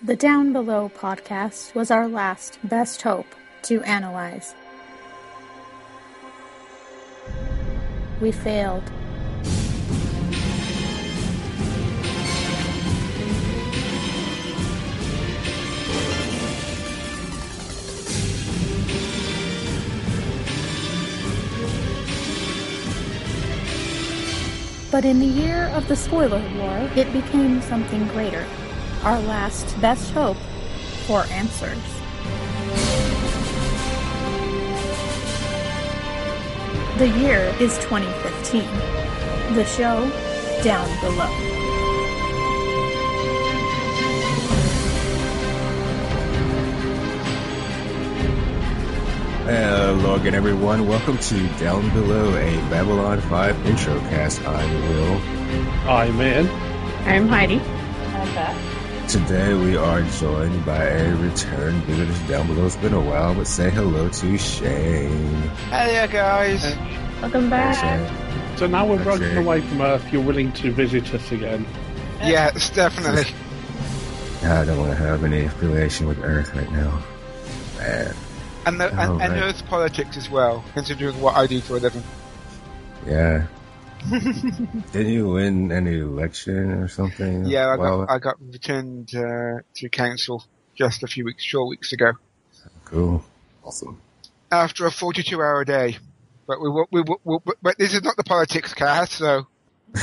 The Down Below podcast was our last best hope to analyze. We failed. But in the year of the spoiler war, it became something greater. Our last best hope for answers. The year is 2015. The show, Down Below. Hello again, everyone. Welcome to Down Below, a Babylon 5 intro cast. I'm Will. I'm Ian. I'm Heidi. I'm back. Today we are joined by a return visitor Down Below. It's been a while, but say hello to Shane. Hey there, guys. Welcome back. Shane. So now we're Okay. broken away from Earth, you're willing to visit us again. Yes, definitely. I don't want to have any affiliation with Earth right now. Man, And, the, and, and Earth politics as well, considering what I do for a living. yeah. Didn't you win an election or something? Yeah, I Well, got I got returned uh, to council just a few weeks, short weeks ago, cool. Awesome. after a 42 hour day. But we, we, we, we but this is not the politics cast, so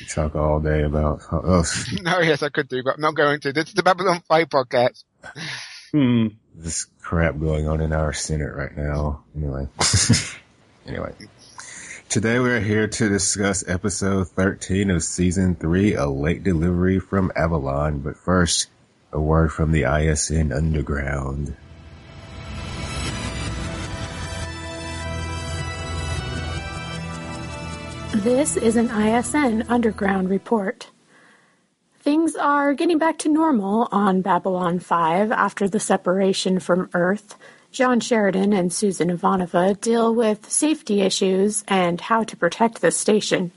You talk all day about oh, no, yes, I could do, but I'm not going to. This is the Babylon 5 podcast. Hmm. this crap going on in our Senate right now. Anyway. anyway. Today we're here to discuss episode 13 of season 3, A Late Delivery from Avalon. But first, a word from the ISN Underground. This is an ISN Underground report. Things are getting back to normal on Babylon 5 after the separation from Earth. John Sheridan and Susan Ivanova deal with safety issues and how to protect the station.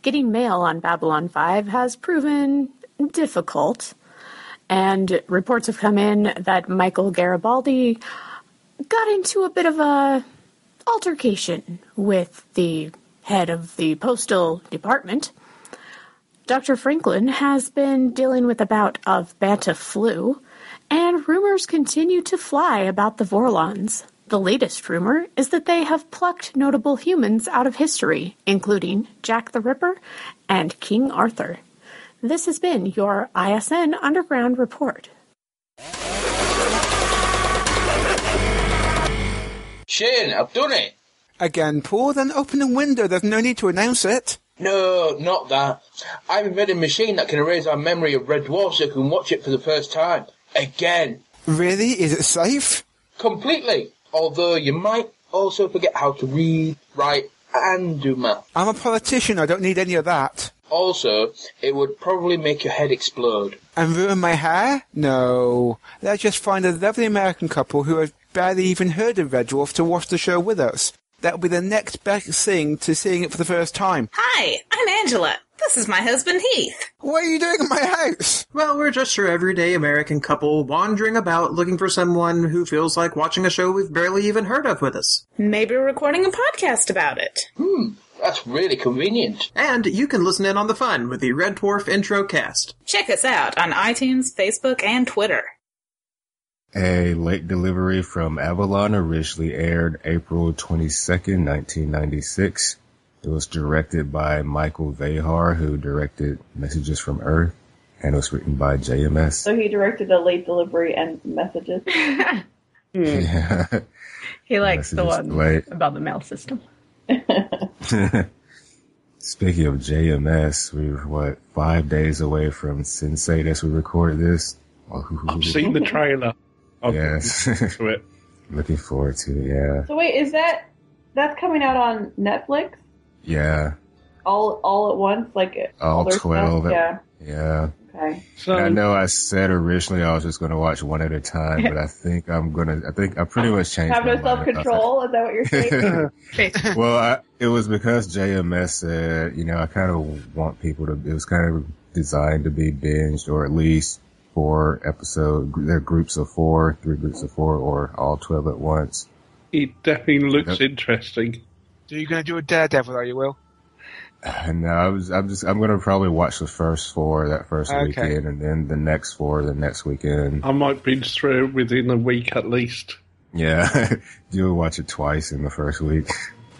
Getting mail on Babylon 5 has proven difficult, and reports have come in that Michael Garibaldi got into a bit of a altercation with the head of the postal department. Dr. Franklin has been dealing with a bout of Banta flu, and rumors continue to fly about the Vorlons. The latest rumor is that they have plucked notable humans out of history, including Jack the Ripper and King Arthur. This has been your ISN Underground Report. Shane, I've done it. Again, Paul, then open the window. There's no need to announce it. No, not that. I've invented a machine that can erase our memory of Red Dwarf so we can watch it for the first time. Again. Really? Is it safe? Completely. Although you might also forget how to read, write, and do math. I'm a politician. I don't need any of that. Also, it would probably make your head explode. And ruin my hair? No. Let's just find a lovely American couple who have barely even heard of Red Dwarf to watch the show with us. That'll be the next best thing to seeing it for the first time. Hi, I'm Angela. This is my husband Heath. What are you doing in my house? Well, we're just your everyday American couple wandering about looking for someone who feels like watching a show we've barely even heard of with us. Maybe we're recording a podcast about it. Hmm. That's really convenient. And you can listen in on the fun with the Red Dwarf intro cast. Check us out on iTunes, Facebook, and Twitter. A Late Delivery from Avalon originally aired April 22nd, 1996. It was directed by Michael Vejar, who directed Messages from Earth, and it was written by JMS. So he directed a late delivery and messages. Hmm. Yeah. He likes the one late. about the mail system. Speaking of JMS, we were what five days away from Sense8 as we recorded this. I've seen the trailer. I've Yes. to it. Looking forward to it. Yeah, So wait, is that that's coming out on Netflix yeah, all all at once? Like all their twelve. Stuff? Yeah. yeah. Okay. So, And I know I said originally I was just going to watch one at a time, but I think I'm gonna. I think I pretty much changed. Have my no self control. Is that what you're saying? well, I, it was because JMS said, you know, I kind of want people to. It was kind of designed to be binged, or at least four episode. They're groups of four, three groups of four, or all twelve at once. It definitely looks Yep. interesting. So you're going to do a Daredevil, are you, Will? And no, I was, I'm just, I'm gonna probably watch the first four that first Okay. weekend, and then the next four the next weekend. I might binge through within a week at least. Yeah, you'll watch it twice in the first week.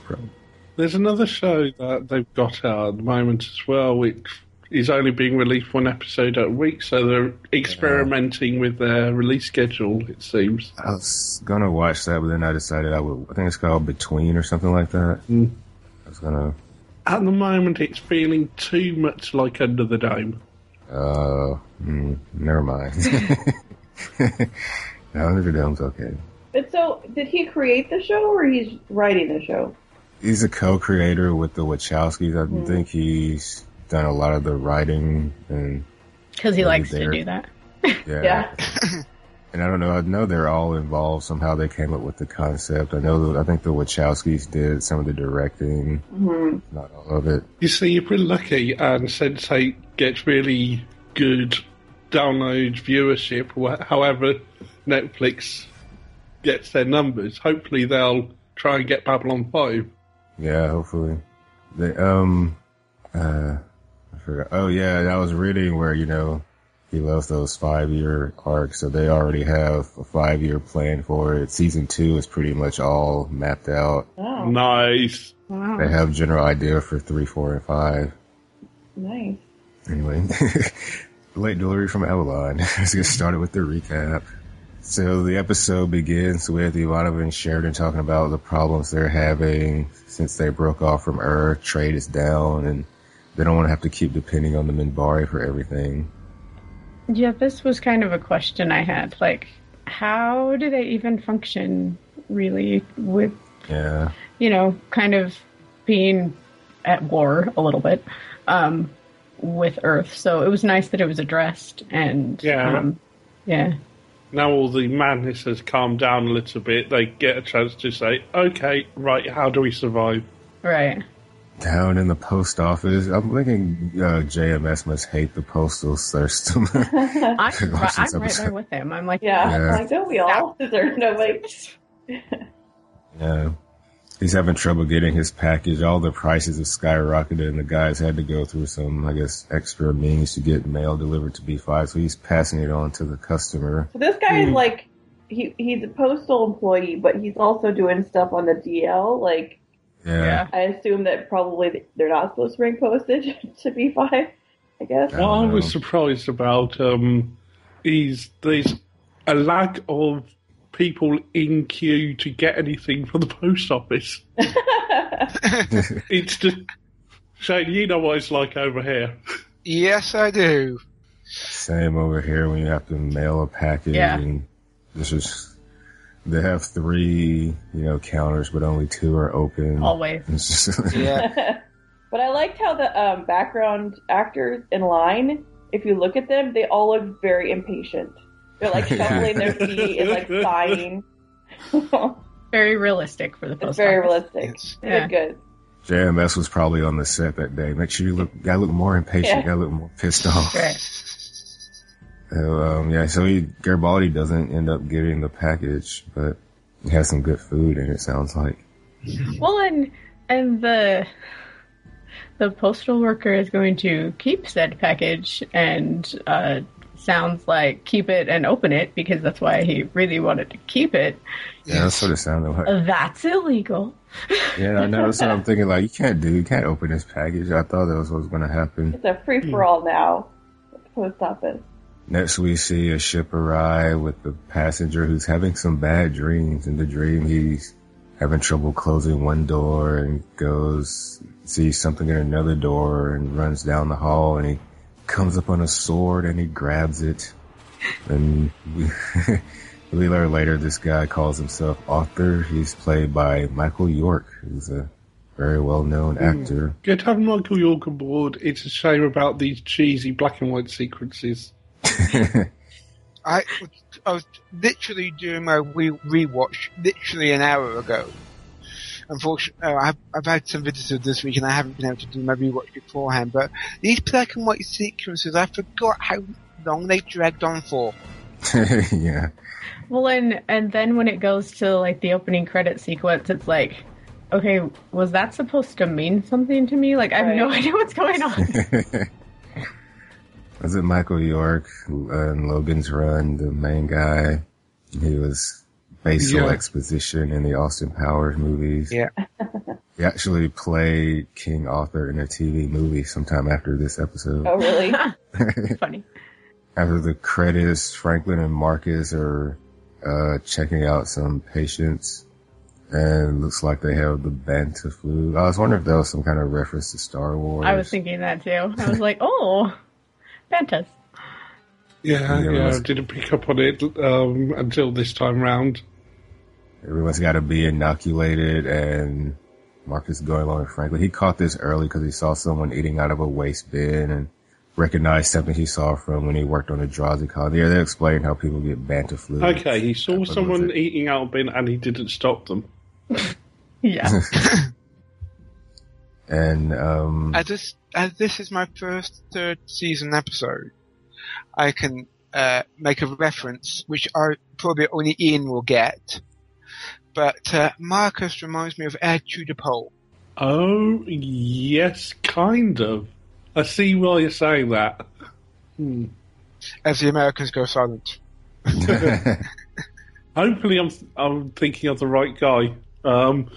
There's another show that they've got out at the moment as well, which is only being released one episode a week, so they're experimenting with their release schedule, it seems. I was gonna watch that, but then I decided I would. I think it's called Between or something like that. Mm. I was gonna. At the moment, it's feeling too much like Under the Dome. Uh, mm, never mind. no, Under the Dome's okay. But so, did he create the show or he's writing the show? He's a co-creator with the Wachowskis. I Mhm. think he's done a lot of the writing and Because he Maybe likes to do that. yeah. Yeah. And I don't know. I know they're all involved. Somehow they came up with the concept. I know. I think the Wachowskis did some of the directing, hmm not all of it. You see, if we're lucky and Sense8 gets really good download viewership, however Netflix gets their numbers, hopefully they'll try and get Babylon 5. Yeah, hopefully. They um uh I forgot. Oh yeah, I was reading where, you know, he loves those five year arcs, so they already have a five year plan for it. Season two is pretty much all mapped out. Oh, Nice. Wow. They have general idea for three, four, and five. nice. Anyway, late delivery from Avalon. Let's get started with the recap. So the episode begins with Ivanova and Sheridan talking about the problems they're having since they broke off from Earth. Trade is down, and they don't want to have to keep depending on the Minbari for everything. Yeah, this was kind of a question I had. Like, how do they even function really with, Yeah, you know, kind of being at war a little bit um, with Earth? So it was nice that it was addressed and, Yeah. um, yeah. Now all the madness has calmed down a little bit, they get a chance to say, okay, right, how do we survive? Right. Down in the post office. I'm thinking uh, JMS must hate the postal system. I'm, Watch I'm this right there with him. I'm like, Yeah, Yeah. like don't we all? Is there no like? Yeah. He's having trouble getting his package. All the prices have skyrocketed and the guys had to go through some, I guess, extra means to get mail delivered to B5. So he's passing it on to the customer. So this guy is Hmm. like, he he's a postal employee, but he's also doing stuff on the DL. Like, Yeah. yeah. I assume that probably they're not supposed to bring postage to B5. I guess. I I was surprised about um, is there's a lack of people in queue to get anything from the post office. It's just Shane, you know what it's like over here. yes, I do. Same over here when you have to mail a package Yeah. and this is, they have three, you know, counters, but only two are open. Always. It's just- Yeah. but I liked how the um, background actors in line, if you look at them, they all look very impatient. They're like shuffling their feet and like sighing. Very realistic for the it's post very office. realistic. Yes. Yeah. Good, good. JMS was probably on the set that day. Make sure you look, gotta look more impatient, Yeah. gotta look more pissed off. Right. So, um, yeah, so he, Garibaldi doesn't end up getting the package, but he has some good food and it, sounds like. Well, and and the the postal worker is going to keep said package and uh, sounds like keep it and open it because that's why he really wanted to keep it. Yeah, that's what it sounded like. That's illegal. Yeah, I know. That's what I'm thinking. Like, you can't do, you can't open this package. I thought that was what was going to happen. It's a free for all now at the post office. Next, we see a ship arrive with the passenger who's having some bad dreams. In the dream, he's having trouble closing one door and goes, sees something in another door and runs down the hall and he comes up on a sword and he grabs it. And we, we learn later this guy calls himself Arthur. He's played by Michael York, who's a very well-known hmm. actor. Good to have Michael York on board. It's a shame about these cheesy black and white sequences. I, I was literally doing my re- rewatch literally an hour ago, unfortunately, uh, I've, I've had some visitors this week and I haven't been able to do my rewatch beforehand. But these black and white sequences, I forgot how long they dragged on for. yeah. Well, and and then when it goes to like the opening credit sequence, it's like, okay, was that supposed to mean something to me? Like I have no idea what's going on. Was it Michael York uh, in Logan's Run, the main guy? He was Basil Yeah. Exposition in the Austin Powers movies. Yeah. He actually played King Arthur in a TV movie sometime after this episode. Oh, really? Funny. After the credits, Franklin and Marcus are uh, checking out some patients, and looks like they have the Banta flu. I was wondering if that was some kind of reference to Star Wars. I was thinking that too. I was like, oh, Fantas. Yeah, Yeah, yeah, I didn't pick up on it um, until this time round. Everyone's got to be inoculated, and Marcus going along with Franklin. He caught this early because he saw someone eating out of a waste bin and recognized something he saw from when he worked on the Drazi colony. There, they explained how people get Banta flu. Okay, he saw someone eating out of a bin and he didn't stop them. Yeah. And um, As this, as this is my first third season episode, I can uh, make a reference, which I probably only Ian will get. But uh, Marcus reminds me of Ed Tudor Oh, yes, kind of. I see why you're saying that. Hmm. as the Americans go silent. Hopefully, I'm I'm thinking of the right guy. Um,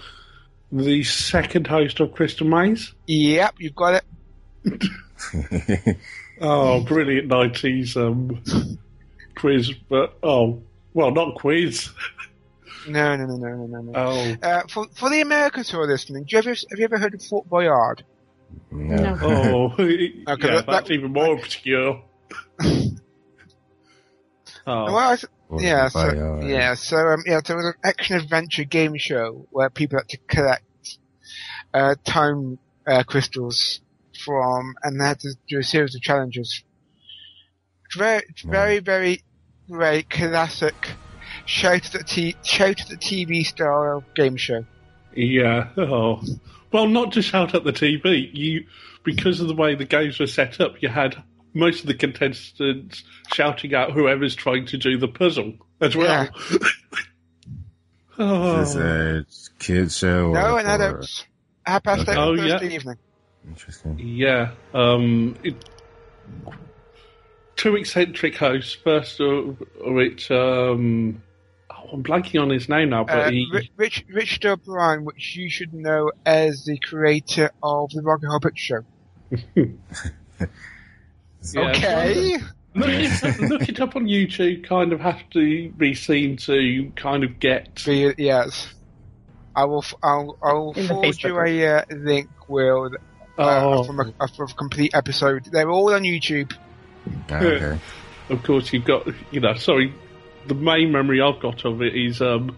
the second host of Crystal Maze. Yep, you've got it. Oh, brilliant nineties um, quiz, but oh, well, not quiz. No, no, no, no, no, no, no. Oh, Uh, for for the Americans who are listening, do you ever, have you ever heard of Fort Boyard? no. oh, Okay, yeah, that- that's even more obscure. oh, Well, I, yeah, so, Boyard. yeah, so um, yeah, there was an action adventure game show where people had to collect uh, time uh, crystals from, and they had to do a series of challenges. It's very, it's very, very classic shout at the t- shout at the TV style game show. Yeah. Oh. Well, not to shout at the TV. You, because of the way the games were set up, you had most of the contestants shouting out whoever's trying to do the puzzle as well. oh. Is this a kids show? No, or and for- adults. Half past Okay. eight Oh, on yeah. Thursday evening. Interesting. Yeah. Um, it, two eccentric hosts. First of which, um, oh, I'm blanking on his name now, but Uh, he. Ri- Rich, Richard O'Brien, which you should know as the creator of the Rock and Roll Picture Show. yeah, okay. Look it, up, look it up on YouTube. Kind of have to be seen to kind of get. Be, yes. I will. f- I'll. I will In forward you a uh, link, Will, uh, Oh. from a, a, from a complete episode. They're all on YouTube. Ah, okay. Of course, you've got, you know, sorry, the main memory I've got of it is um,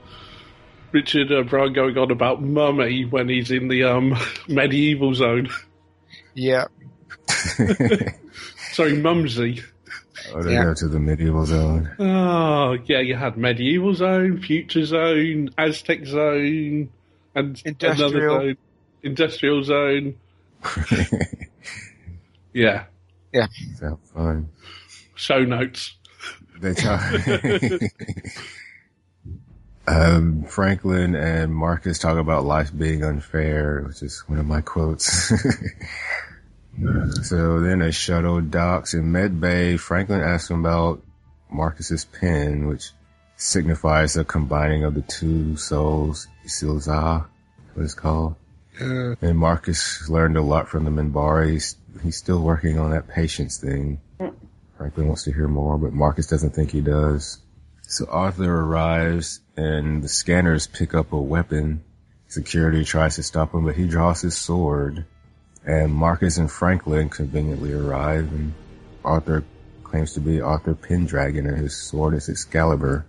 Richard O'Brien going on about Mummy when he's in the um, medieval zone. Yeah. Sorry, Mumsy. Oh, they Yeah. go to the medieval zone. Oh, yeah, you had medieval zone, future zone, Aztec zone, and another Industrial. zone, industrial zone. Yeah, Sound fun. show notes. They talk. um, Franklin and Marcus talk about life being unfair, which is one of my quotes. so then a shuttle docks in Med Bay. Franklin asks him about Marcus's pen, which signifies a combining of the two souls. Silza, what it's called. Uh, And Marcus learned a lot from the Minbari. He's, he's still working on that patience thing. Franklin wants to hear more, but Marcus doesn't think he does. So Arthur arrives and the scanners pick up a weapon. Security tries to stop him, but he draws his sword. And Marcus and Franklin conveniently arrive and Arthur claims to be Arthur Pendragon and his sword is Excalibur.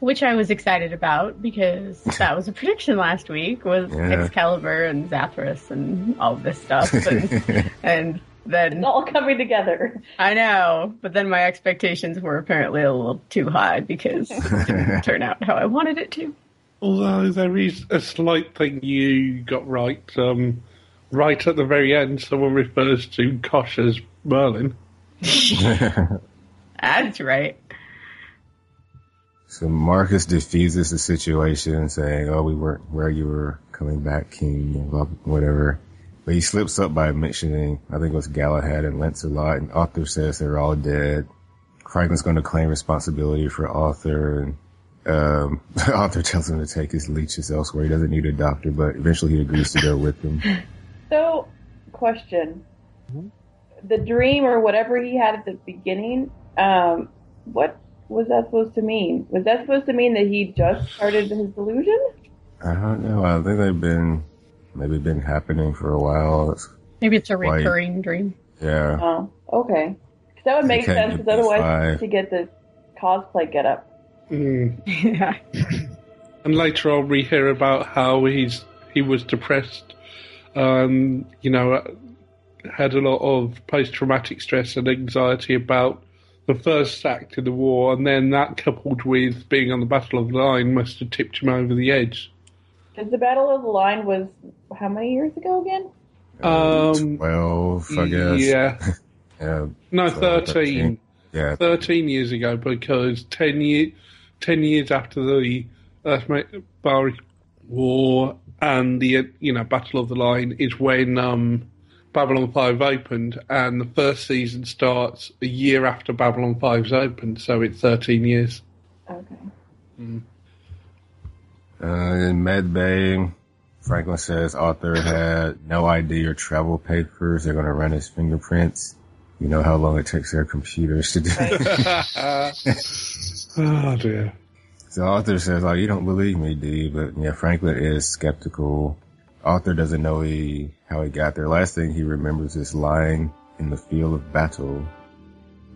Which I was excited about because that was a prediction last week was Yeah. Excalibur and Zathras and all this stuff. And, and then It's all coming together. I know, but then my expectations were apparently a little too high because it didn't turn out how I wanted it to. Although there is a slight thing you got right. Um, right at the very end, someone refers to Kosh as Merlin. That's right. So Marcus diffuses the situation, saying, "Oh, we weren't where you were coming back, King, whatever." But he slips up by mentioning, I think it was Galahad and Lancelot, and Arthur says they're all dead. Franklin's going to claim responsibility for Arthur, and um, Arthur tells him to take his leeches elsewhere. He doesn't need a doctor, but eventually he agrees to go with them. So, question: the dream or whatever he had at the beginning, um, what was that supposed to mean? Was that supposed to mean that he just started his delusion? I don't know. I think they've been maybe been happening for a while. It's, Maybe it's a Why- recurring dream. yeah. Oh, okay. 'Cause that would make sense. Because otherwise, five. to get the cosplay get up. Mm. yeah. And later on, we hear about how he's he was depressed. Um, you know, had a lot of post-traumatic stress and anxiety about the first act in the war, and then that coupled with being on the Battle of the Line must have tipped him over the edge. Because the Battle of the Line was how many years ago again? Um, Twelve, I guess. Yeah, Yeah. no, 12, 13. Yeah. 13 years ago because 10, year, 10 years after the Earth War and the you know Battle of the Line is when um, Babylon 5 opened, and the first season starts a year after Babylon 5's opened, so it's 13 years. Okay. Uh, in Med Bay, Franklin says Arthur had no ID or travel papers. They're going to run his fingerprints. You know how long it takes their computers to do. oh dear. So Arthur says, "Oh, you don't believe me, do you?" But yeah, Franklin is skeptical. Arthur doesn't know he how he got there. Last thing he remembers is lying in the field of battle.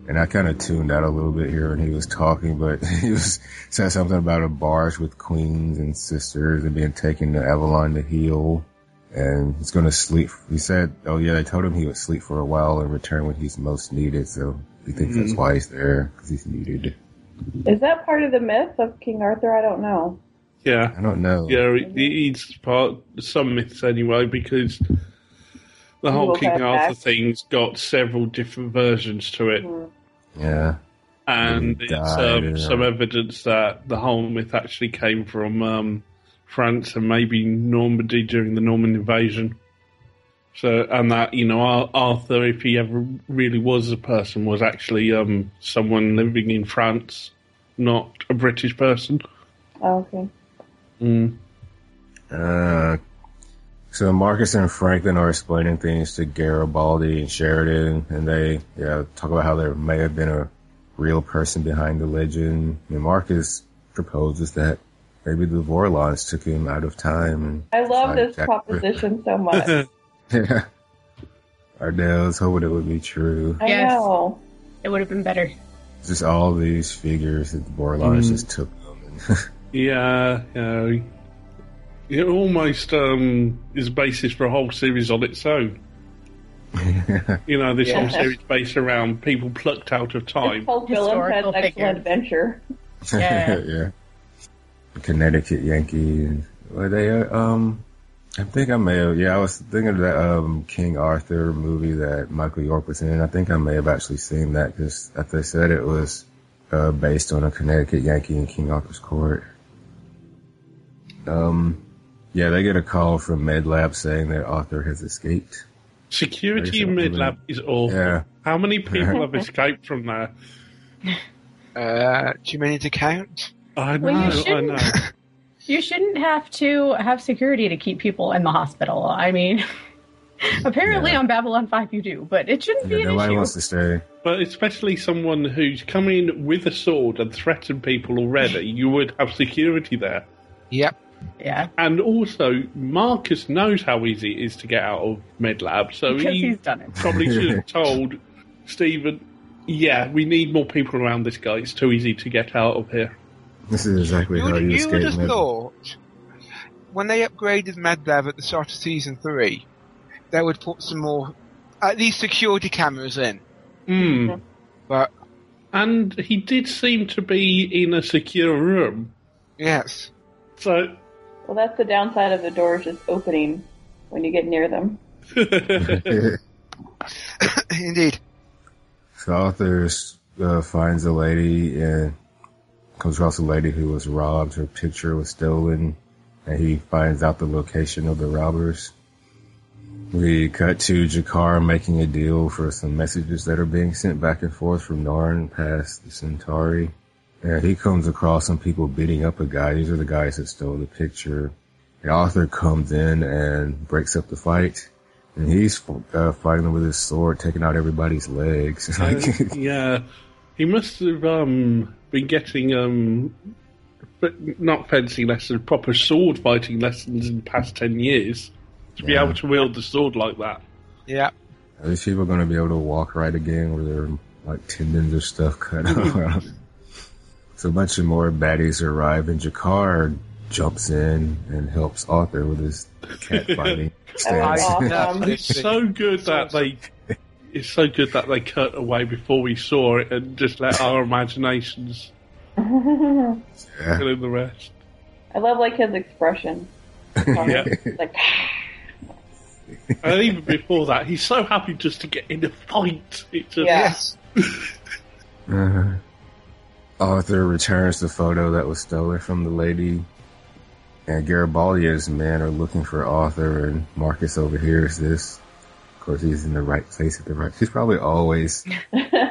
And I kind of tuned out a little bit here when he was talking, but he was said something about a barge with queens and sisters and being taken to Avalon to heal. And he's going to sleep. He said, "Oh yeah, they told him he would sleep for a while and return when he's most needed." So he thinks that's Mhm. why he's there because he's needed. Is that part of the myth of King Arthur? I don't know. Yeah. I don't know. Yeah, it, it's part some myths anyway because the whole Will King Arthur back. thing's got several different versions to it. Yeah. and He it's died, um, some evidence that the whole myth actually came from um, France and maybe Normandy during the Norman invasion. So, and that you know Arthur, if he ever really was a person, was actually um, someone living in France, not a British person. Oh, okay. Mm. Uh, so Marcus and Franklin are explaining things to Garibaldi and Sheridan, and they yeah talk about how there may have been a real person behind the legend. And Marcus proposes that maybe the Vorlons took him out of time. And I love this Jack- proposition so much. yeah. Ardell was hoping it would be true. I Yes. know. It would have been better. Just all these figures that the Vorlons Mm. just took them. Yeah, yeah. It almost um, is a basis for a whole series on its own. You know, this whole series based around people plucked out of time. whole film had Historical an excellent adventure. Yeah. yeah. Connecticut Yankee. and- Were they? uh, Um, I think I may have. Yeah, I was thinking of that um, King Arthur movie that Michael York was in. I think I may have actually seen that because as they said it was uh, based on a Connecticut Yankee in King Arthur's court. Um, yeah, they get a call from MedLab saying that Arthur has escaped. Security in Very MedLab is awful. Yeah. How many people have escaped from there? Uh, too many to count. I know, Well, you I shouldn't- know. You shouldn't have to have security to keep people in the hospital. I mean, apparently Yeah. on Babylon 5 you do, but it shouldn't Yeah, be an nobody issue. wants to stay. But especially someone who's come in with a sword and threatened people already, you would have security there. Yep. Yeah, And also, Marcus knows how easy it is to get out of MedLab, so because he he's done it. probably should have told Stephen, yeah, we need more people around this guy. It's too easy to get out of here. This is exactly You how would, you you escape would have Med- thought when they upgraded MedLab at the start of season three, they would put some more, at least security cameras in. Hmm. But And he did seem to be in a secure room. yes, So, Well, that's the downside of the doors just opening when you get near them. Indeed. So Arthur uh, finds a lady and comes across a lady who was robbed. Her picture was stolen, and he finds out the location of the robbers. We cut to G'Kar making a deal for some messages that are being sent back and forth from Narn past the Centauri. And he comes across some people beating up a guy. These are the guys that stole the picture. The Arthur comes in and breaks up the fight. And he's uh, fighting them with his sword, taking out everybody's legs. uh, yeah, he must have um, been getting um, f- not fencing lessons, proper sword fighting lessons in the past ten years to be Yeah. able to wield the sword like that. Yeah. Are these people going to be able to walk right again with their like tendons or stuff cut off? so a bunch of more baddies arrive and G'Kar jumps in and helps Arthur with his cat fighting That was stance. awesome. It's so good that they. It's so good that they cut away before we saw it and just let our imaginations Yeah. fill in the rest. I love like his expression. Yeah. Like And even before that, he's so happy just to get in a fight. It's just, Yeah. Yes. Uh, Arthur returns the photo that was stolen from the lady. And Garibaldi and his men are looking for Arthur and Marcus overhears this. Of course, he's in the right place at the right. He's probably always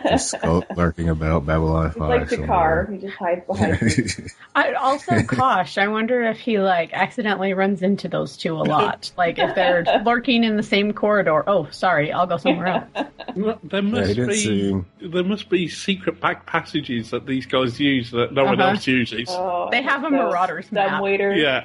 just skulk, lurking about Babylon He's 5 like the car. He just hides behind. I also Kosh. I wonder if he like accidentally runs into those two a lot. Like if they're lurking in the same corridor. Oh, sorry, I'll go somewhere else. Well, There must he didn't be see. there must be secret back passages that these guys use that no one Uh-huh. else uses. Oh, They have a Marauders dumb map. waiters. Yeah.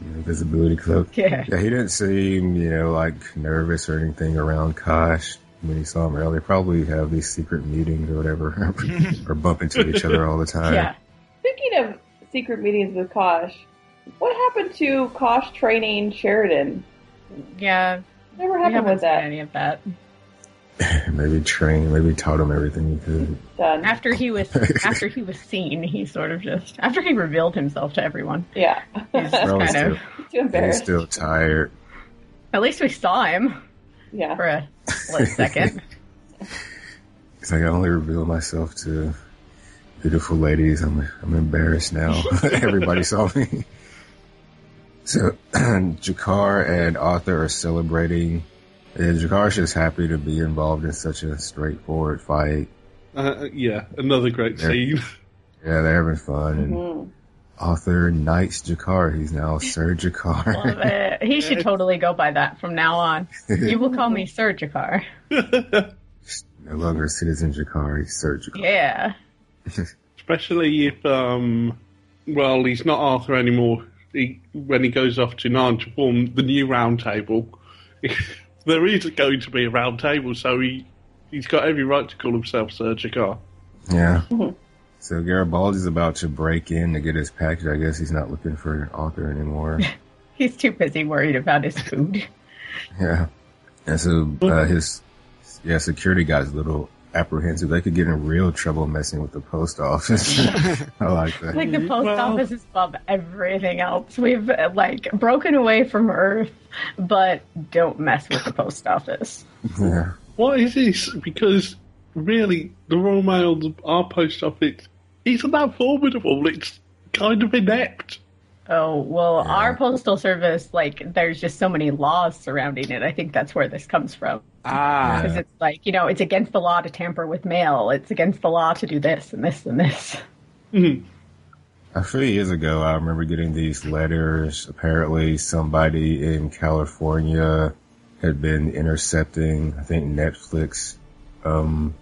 Invisibility cloak. Yeah. Yeah, he didn't seem, you know, like nervous or anything around Kosh when he saw him earlier. Probably have these secret meetings or whatever, or bump into each other all the time. Yeah. Speaking of secret meetings with Kosh, what happened to Kosh training Sheridan? Yeah. Never happened haven't with seen that. any of that. Maybe train, maybe taught him everything he could. Done. After he was after he was seen, he sort of just after he revealed himself to everyone. yeah. He's kind still, of Too he's embarrassed. still tired. at least we saw him Yeah. for a split second. He's like, I only reveal myself to beautiful ladies. I'm, I'm embarrassed now. Everybody saw me. So, G'Kar and Arthur are celebrating. And G'Kar's just happy to be involved in such a straightforward fight. Uh, yeah, another great Yeah. scene. Yeah, they're having fun. And Mhm. Arthur knights G'Kar. He's now Sir Love G'Kar. it. He should totally go by that from now on. You will call me Sir G'Kar. no longer Citizen G'Kar. He's Sir G'Kar. Yeah. Especially if, um, well, he's not Arthur anymore. He, when he goes off to Narn to form the new round table, there is going to be a round table, so he, he's got every right to call himself Sir G'Kar. Yeah. So Garibaldi's about to break in to get his package. I guess he's not looking for Arthur anymore. He's too busy worried about his food. Yeah. And so uh, his yeah security guy's a little apprehensive. They could get in real trouble messing with the post office. I like that. Like the post Well- office is above everything else. We've uh, like broken away from Earth, but don't mess with the post office. Yeah. What is this? Because really, the Royal Mail, our post office, isn't that formidable. It's kind of inept. Oh well, our postal service like there's just so many laws surrounding it. I think that's where this comes from. Ah. Because it's like you know it's against the law to tamper with mail. It's against the law to do this and this and this. A few years ago, I remember getting these letters. Apparently, somebody in California had been intercepting, I think Netflix, um,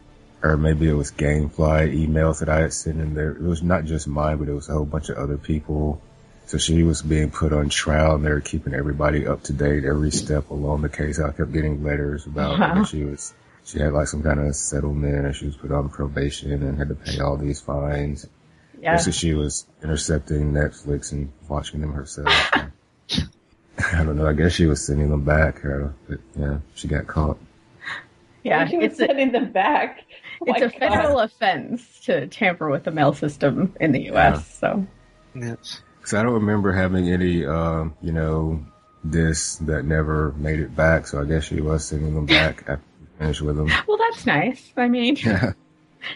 or maybe it was GameFly emails that I had sent in there. It was not just mine, but it was a whole bunch of other people. So she was being put on trial and they were keeping everybody up to date every step along the case. I kept getting letters about Wow. that she was, she had like some kind of settlement and she was put on probation and had to pay all these fines. Yeah, So she was intercepting Netflix and watching them herself. I don't know. I guess she was sending them back. uh, But yeah, she got caught. yeah. She was It's a, sending them back. Oh it's my a federal offense to tamper with the mail system in the U.S. So Yes. Because I don't remember having any, um, you know, this that never made it back. So I guess she was sending them back after we finished with them. Well, that's nice. I mean, Yeah.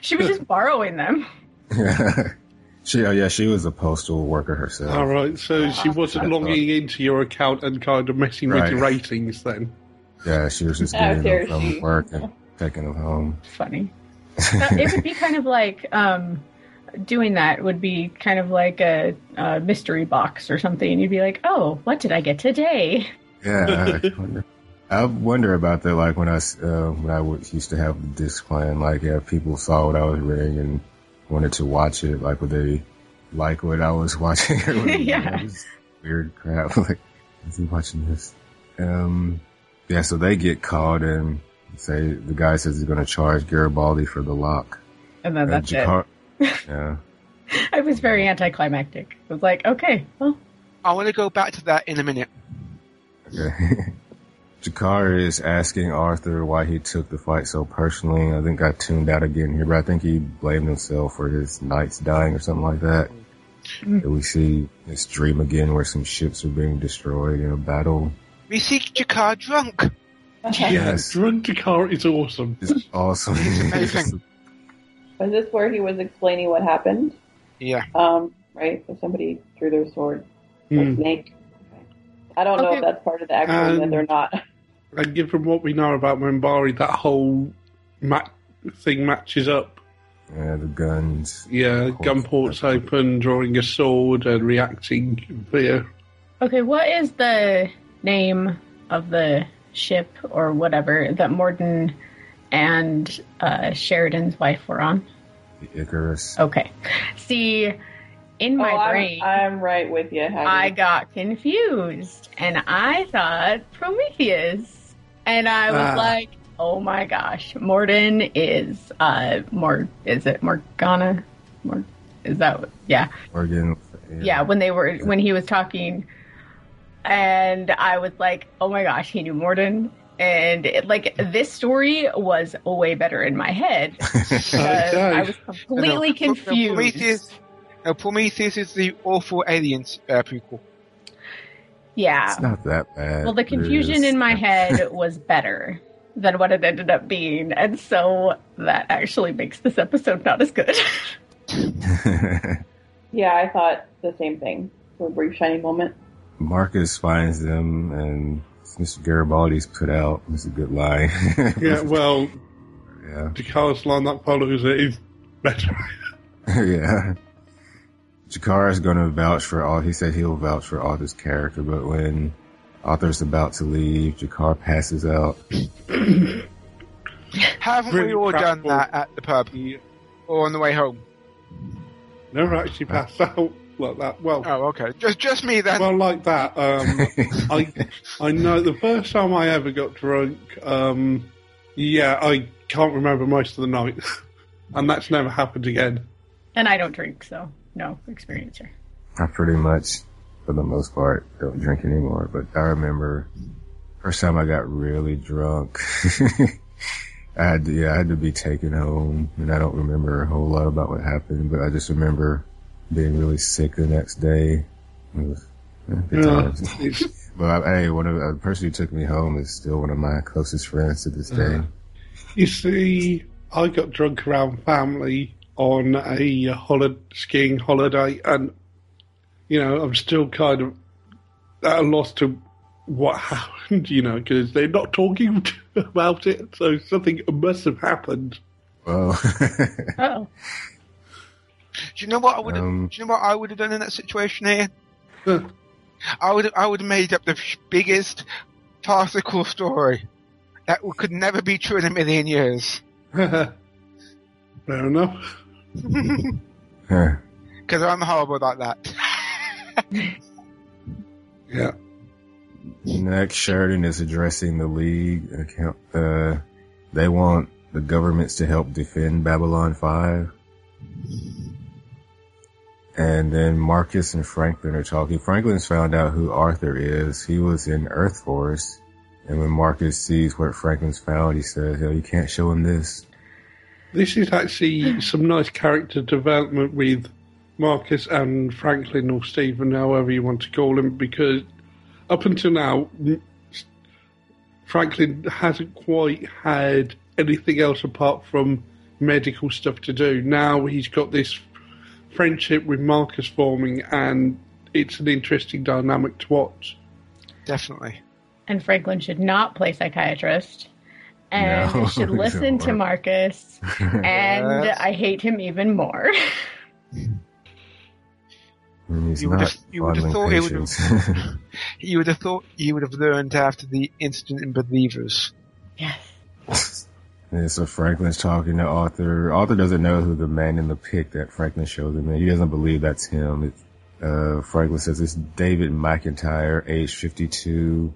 she was just borrowing them. Yeah. she, oh yeah, she was a postal worker herself. All right, so she wasn't That's logging into your account and kind of messing with Right. your ratings then. Yeah, she was just getting them from work and taking them home. Funny. It would be kind of like um, doing that would be kind of like a, a mystery box or something. You'd be like, oh, what did I get today? Yeah, I wonder, I wonder about that. Like when I uh, when I used to have the disc playing, like yeah, people saw what I was reading and wanted to watch it. Like would they like what I was watching? Or would they- Yeah. it was weird crap. Like is he watching this? Um, yeah. So they get called and say the guy says he's going to charge Garibaldi for the lock. And then Uh, that's G'Kar- yeah. I was very anticlimactic. I was like, okay, well, I want to go back to that in a minute. Okay. G'Kar is asking Arthur why he took the fight so personally. I think I tuned out again here, but I think he blamed himself for his knights dying or something like that. Mm. And we see this dream again where some ships are being destroyed in a battle. We see G'Kar drunk. Yes. Drunk G'Kar is awesome. It's awesome. Amazing. Was this where he was explaining what happened? Yeah. Um, right? So somebody threw their sword. Or Hmm. snake. Okay. I don't know if that's part of the actual myth Um, or not. And given what we know about Minbari, that whole ma- thing matches up. yeah, the guns. Yeah, gun ports open, drawing a sword, and reacting via. okay, what is the name of the ship or whatever that Morden and uh, Sheridan's wife were on? The Icarus. Okay. See, in my oh, I'm- brain, I'm, right with you. Heidi. I got confused and I thought Prometheus. And I was Ah. like, oh my gosh, Morden is, uh, more, is it Morgana? Mor- is that, yeah. Morgan. Yeah, when they were, when he was talking. And I was like, oh my gosh, he knew Morden. And it, like, this story was way better in my head. because I was completely No, Pro- no, confused. Prometheus, no, Prometheus is the awful aliens uh, prequel. Yeah. It's not that bad. Well, the confusion in my head was better than what it ended up being, and so that actually makes this episode not as good. Yeah, I thought the same thing for a brief shining moment. Marcus finds them and Mr. Garibaldi's put out. It's a good lie. Yeah, well, yeah. G'Kar's line that follows it is better. yeah. G'Kar is going to vouch for all. He said he'll vouch for Arthur's character, but when Arthur's about to leave, G'Kar passes out. Haven't Really we all done that at the pub or on the way home? Never actually passed out like that. Well, Oh, okay. Just just me then. well, like that. Um, I I know the first time I ever got drunk. Um, yeah, I can't remember most of the night, and that's never happened again. and I don't drink, so no experience here. I pretty much, for the most part, don't drink anymore, but I remember first time I got really drunk. I had to, yeah, I had to be taken home, and I don't remember a whole lot about what happened, but I just remember being really sick the next day. Was yeah, good Yeah, times. it's- But I, hey, one of uh, the person who took me home is still one of my closest friends to this day. You see, I got drunk around family on a holiday, skiing holiday, and you know I'm still kind of at a loss to what happened. You know, because they're not talking about it, so something must have happened. Well, Oh, do you know what I would have? Um, do you know what I would have done in that situation here? Huh. I would I would have made up the biggest farcical story that could never be true in a million years. Fair enough. Because I'm horrible like that. Yeah. Next, Sheridan is addressing the league. Account, uh, they want the governments to help defend Babylon 5. And then Marcus and Franklin are talking. Franklin's found out who Arthur is. He was in Earth Force. And when Marcus sees what Franklin's found, he says, Yo, you can't show him this. This is actually some nice character development with Marcus and Franklin or Stephen, however you want to call him, because up until now, Franklin hasn't quite had anything else apart from medical stuff to do. Now he's got this friendship with Marcus forming, and it's an interesting dynamic to watch. Definitely. And Franklin should not play psychiatrist. And No, should listen to. Marcus. And Yes. I hate him even more. He's You would have- you would have thought he would patients. You would have thought you would have learned after the incident in Believers. yes. And so Franklin's talking to Arthur. Arthur doesn't know who the man in the pic that Franklin shows him. He doesn't believe that's him. It's, uh, Franklin says it's David McIntyre, age 52,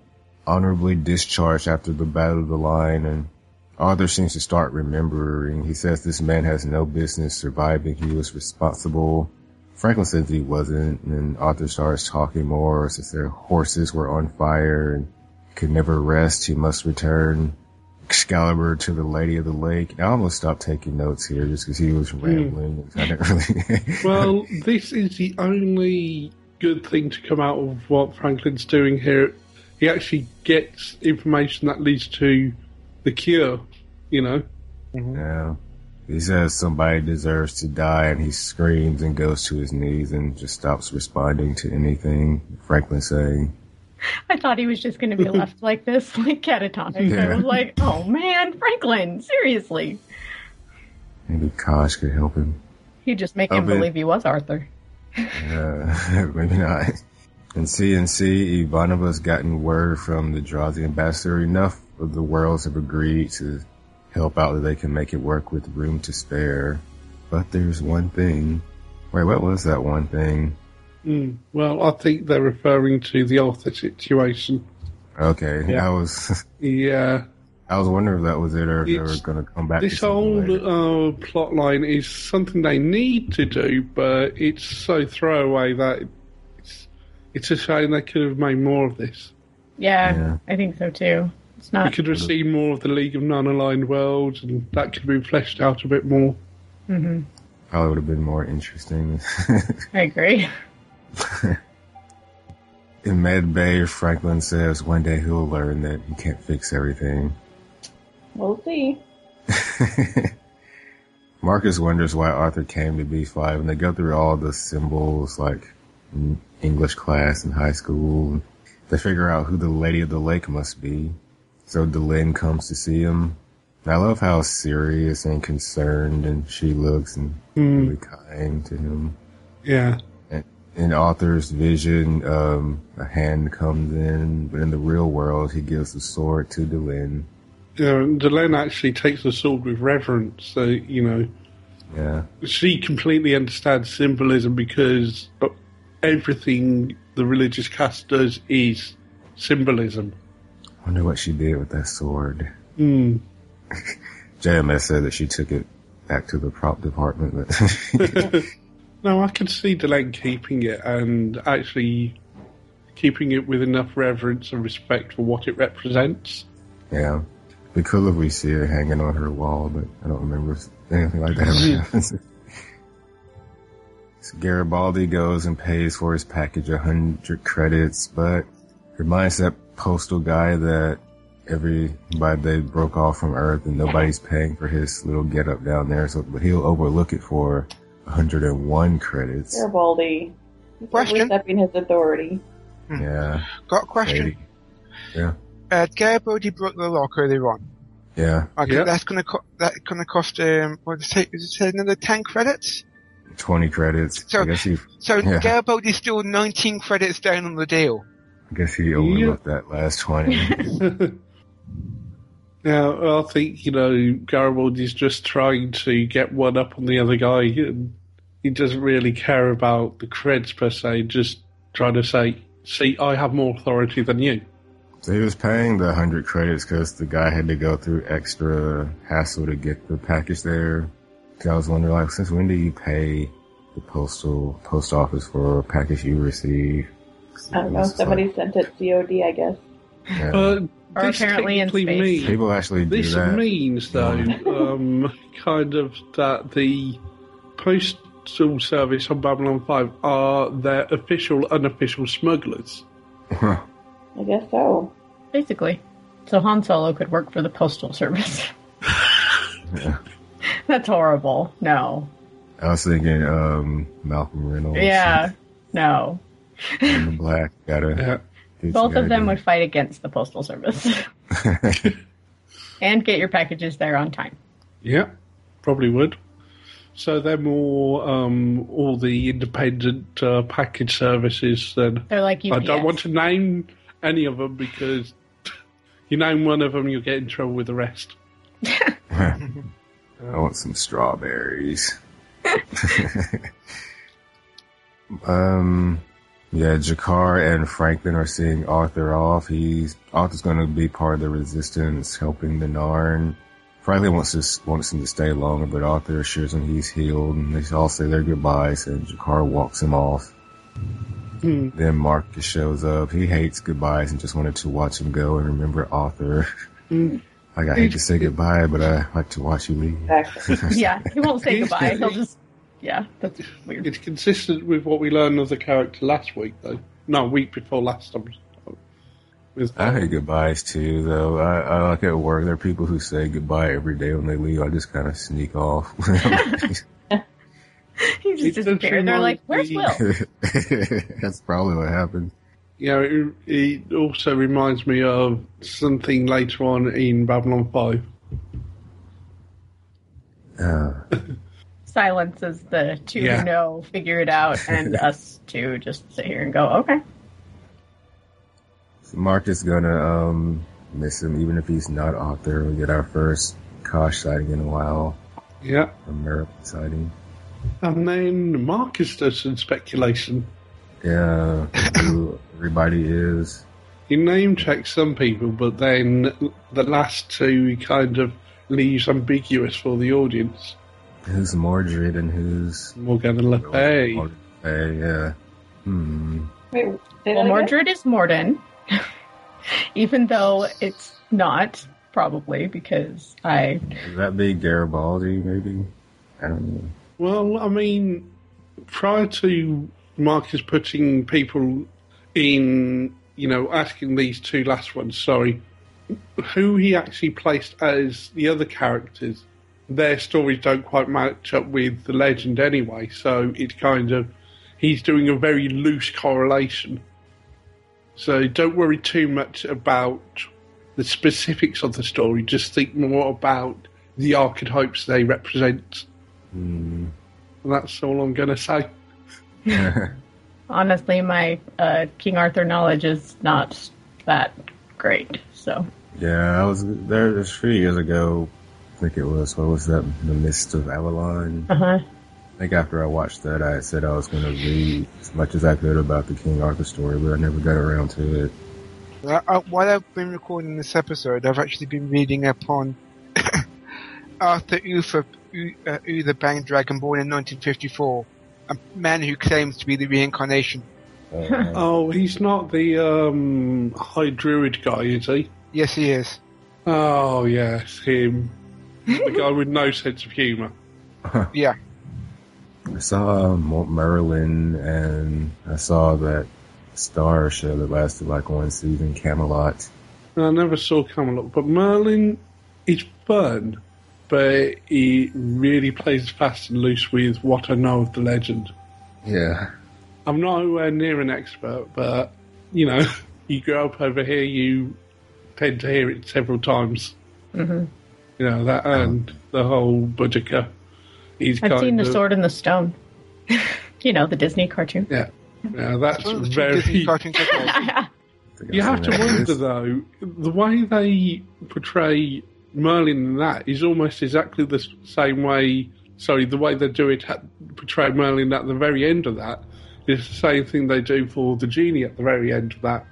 honorably discharged after the Battle of the Line. And Arthur seems to start remembering. He says this man has no business surviving. He was responsible. Franklin says he wasn't. And Arthur starts talking more. Says their horses were on fire and could never rest. He must return. Excalibur to the Lady of the Lake. I almost stopped taking notes here just because he was hmm. rambling. I didn't really. Well, this is the only good thing to come out of what Franklin's doing here. He actually gets information that leads to the cure, you know? Mm-hmm. yeah. He says somebody deserves to die, and he screams and goes to his knees and just stops responding to anything Franklin's saying. I thought he was just going to be left like this, like catatonic. I was like, oh man, Franklin, seriously. Maybe Kosh could help him. He'd just make Oh, him believe he was Arthur. Uh, maybe not. In CNC, Ivanova's gotten word from the Drazi ambassador. Enough of the worlds have agreed to help out that they can make it work with room to spare. But there's one thing. Wait, what was that one thing? Mm. Well, I think they're referring to the Arthur situation. Okay, Yeah. I was Yeah. I was wondering if that was it or if they were going to come back. This something whole uh, plot line is something they need to do, but it's so throwaway that it's, it's a shame they could have made more of this. Yeah, Yeah. I think so too. It's not. We could have seen more of the League of Non-Aligned Worlds, and that could have been fleshed out a bit more. hmm Probably would have been more interesting. I agree. In Med Bay, Franklin says one day he'll learn that he can't fix everything. We'll see. Marcus wonders why Arthur came to B5, and they go through all the symbols like in English class in high school. They figure out who the Lady of the Lake must be. So Delenn comes to see him. And I love how serious and concerned and she looks and Hmm. really kind to him. Yeah. In Arthur's vision, um, a hand comes in, but in the real world, he gives the sword to. You know, Delenn actually takes the sword with reverence, so, you know, Yeah. she completely understands symbolism because everything the religious caste does is symbolism. Wonder what she did with that sword. Mm. JMS said that she took it back to the prop department, but No, I can see Delenn keeping it and actually keeping it with enough reverence and respect for what it represents. yeah. It'd be cool if we see it hanging on her wall, but I don't remember anything like that ever happens. So Garibaldi goes and pays for his package a hundred credits, but reminds that postal guy that everybody they broke off from Earth and nobody's paying for his little get up down there, so but he'll overlook it for 101 credits. Garibaldi. He's Question? overstepping his authority. Yeah. Got a question. Lady. Yeah. Uh, Garibaldi broke the lock earlier on. Yeah. Okay, Yeah. that's gonna co- that gonna cost um what did it say? Is it say another ten credits? 20 credits. So- I guess he, So Yeah. Garibaldi's still nineteen credits down on the deal. I guess he overlooked that last 20. Now, I think, you know, Garibaldi's just trying to get one up on the other guy. And he doesn't really care about the creds per se, just trying to say, see, I have more authority than you. So he was paying the 100 credits because the guy had to go through extra hassle to get the package there. So I was wondering, like, since when do you pay the postal post office for a package you receive? I don't know. Somebody like- sent it COD, I guess. yeah. But Or this apparently in technically space. means- People actually do This that. means, though, um, kind of that the postal service on Babylon 5 are their official, unofficial smugglers. I guess so. Basically. So Han Solo could work for the Postal Service. Yeah. That's horrible. No. I was thinking um, Malcolm Reynolds. Yeah. No. Men in Black. Gotta. Yeah. Do Both of them do. would fight against the Postal Service and get your packages there on time. Yeah, probably would. So they're more um, all the independent uh, package services. Then They're like I don't want to name any of them because you name one of them, you'll get in trouble with the rest. I want some strawberries. um, yeah, G'Kar and Franklin are seeing Arthur off. He's Arthur's going to be part of the resistance, helping the Narn. Franklin wants to wants him to stay longer, but Arthur assures him he's healed, and they all say their goodbyes, and G'Kar walks him off. Hmm. Then Marcus shows up. He hates goodbyes and just wanted to watch him go and remember Arthur. Hmm. Like I hate to say goodbye, but I like to watch you leave. Exactly. yeah, he won't say goodbye. He'll just. Yeah, that's weird. It's consistent with what we learned of the character last week, though. No, week before last. I'm I hate goodbyes too, though. I, I like at work. There are people who say goodbye every day when they leave. I just kind of sneak off. He It just does disappeared. They're like, "Where's Will?" That's probably what happened. Yeah, it, it also reminds me of something later on in Babylon 5. Uh, Silence is the two Yeah. who know figure it out, and us two just sit here and go, "Okay." so Mark is gonna um, miss him, even if he's not Arthur. We get our first Kosh sighting in a while, Yeah. a Merrick sighting. And then Marcus does some speculation. Yeah, who everybody is. He name checks some people, but then the last two he kind of leaves ambiguous for the audience. Who's Mordred and who's Morgana Le Fay. Mordred? Hey, yeah. Hmm. Wait, Well, that? Mordred is Morden, even though it's not probably because I. Would that be Garibaldi, maybe? I don't know. Well, I mean, prior to Marcus putting people in, you know, asking these two last ones, sorry, who he actually placed as the other characters, their stories don't quite match up with the legend anyway, so it's kind of, he's doing a very loose correlation. So don't worry too much about the specifics of the story, just think more about the archetypes they represent. Hmm. And that's all I'm going to say. Honestly, my uh, King Arthur knowledge is not that great. So Yeah, I was there a few years ago. I think it was. What was that? The Mist of Avalon. uh huh. I think after I watched that, I said I was going to read as much as I could about the King Arthur story, but I never got around to it. Uh, uh, while I've been recording this episode, I've actually been reading upon Arthur Uther, U- uh, Uther Pendragon, born in 1954, a man who claims to be the reincarnation. Uh, Oh, he's not the um, High Druid guy, is he? Yes, he is. Oh, yes, him. The guy with no sense of humour. Yeah. I saw um, Merlin, and I saw that Starz show that lasted like one season, Camelot. I never saw Camelot, but Merlin is fun, but he really plays fast and loose with what I know of the legend. Yeah. I'm nowhere near an expert, but, you know, you grow up over here, you tend to hear it several times. Mhm. You know, that oh. and the whole Boudica. He's I've kind seen of, The Sword and the Stone. you know the Disney cartoon. Yeah. Yeah, that's One of the two very. Disney cartoons I told. I think You I've to wonder though, the way they portray Merlin in that is almost exactly the same way. Sorry, the way they do it, at, portray Merlin at the very end of that is the same thing they do for the genie at the very end of that.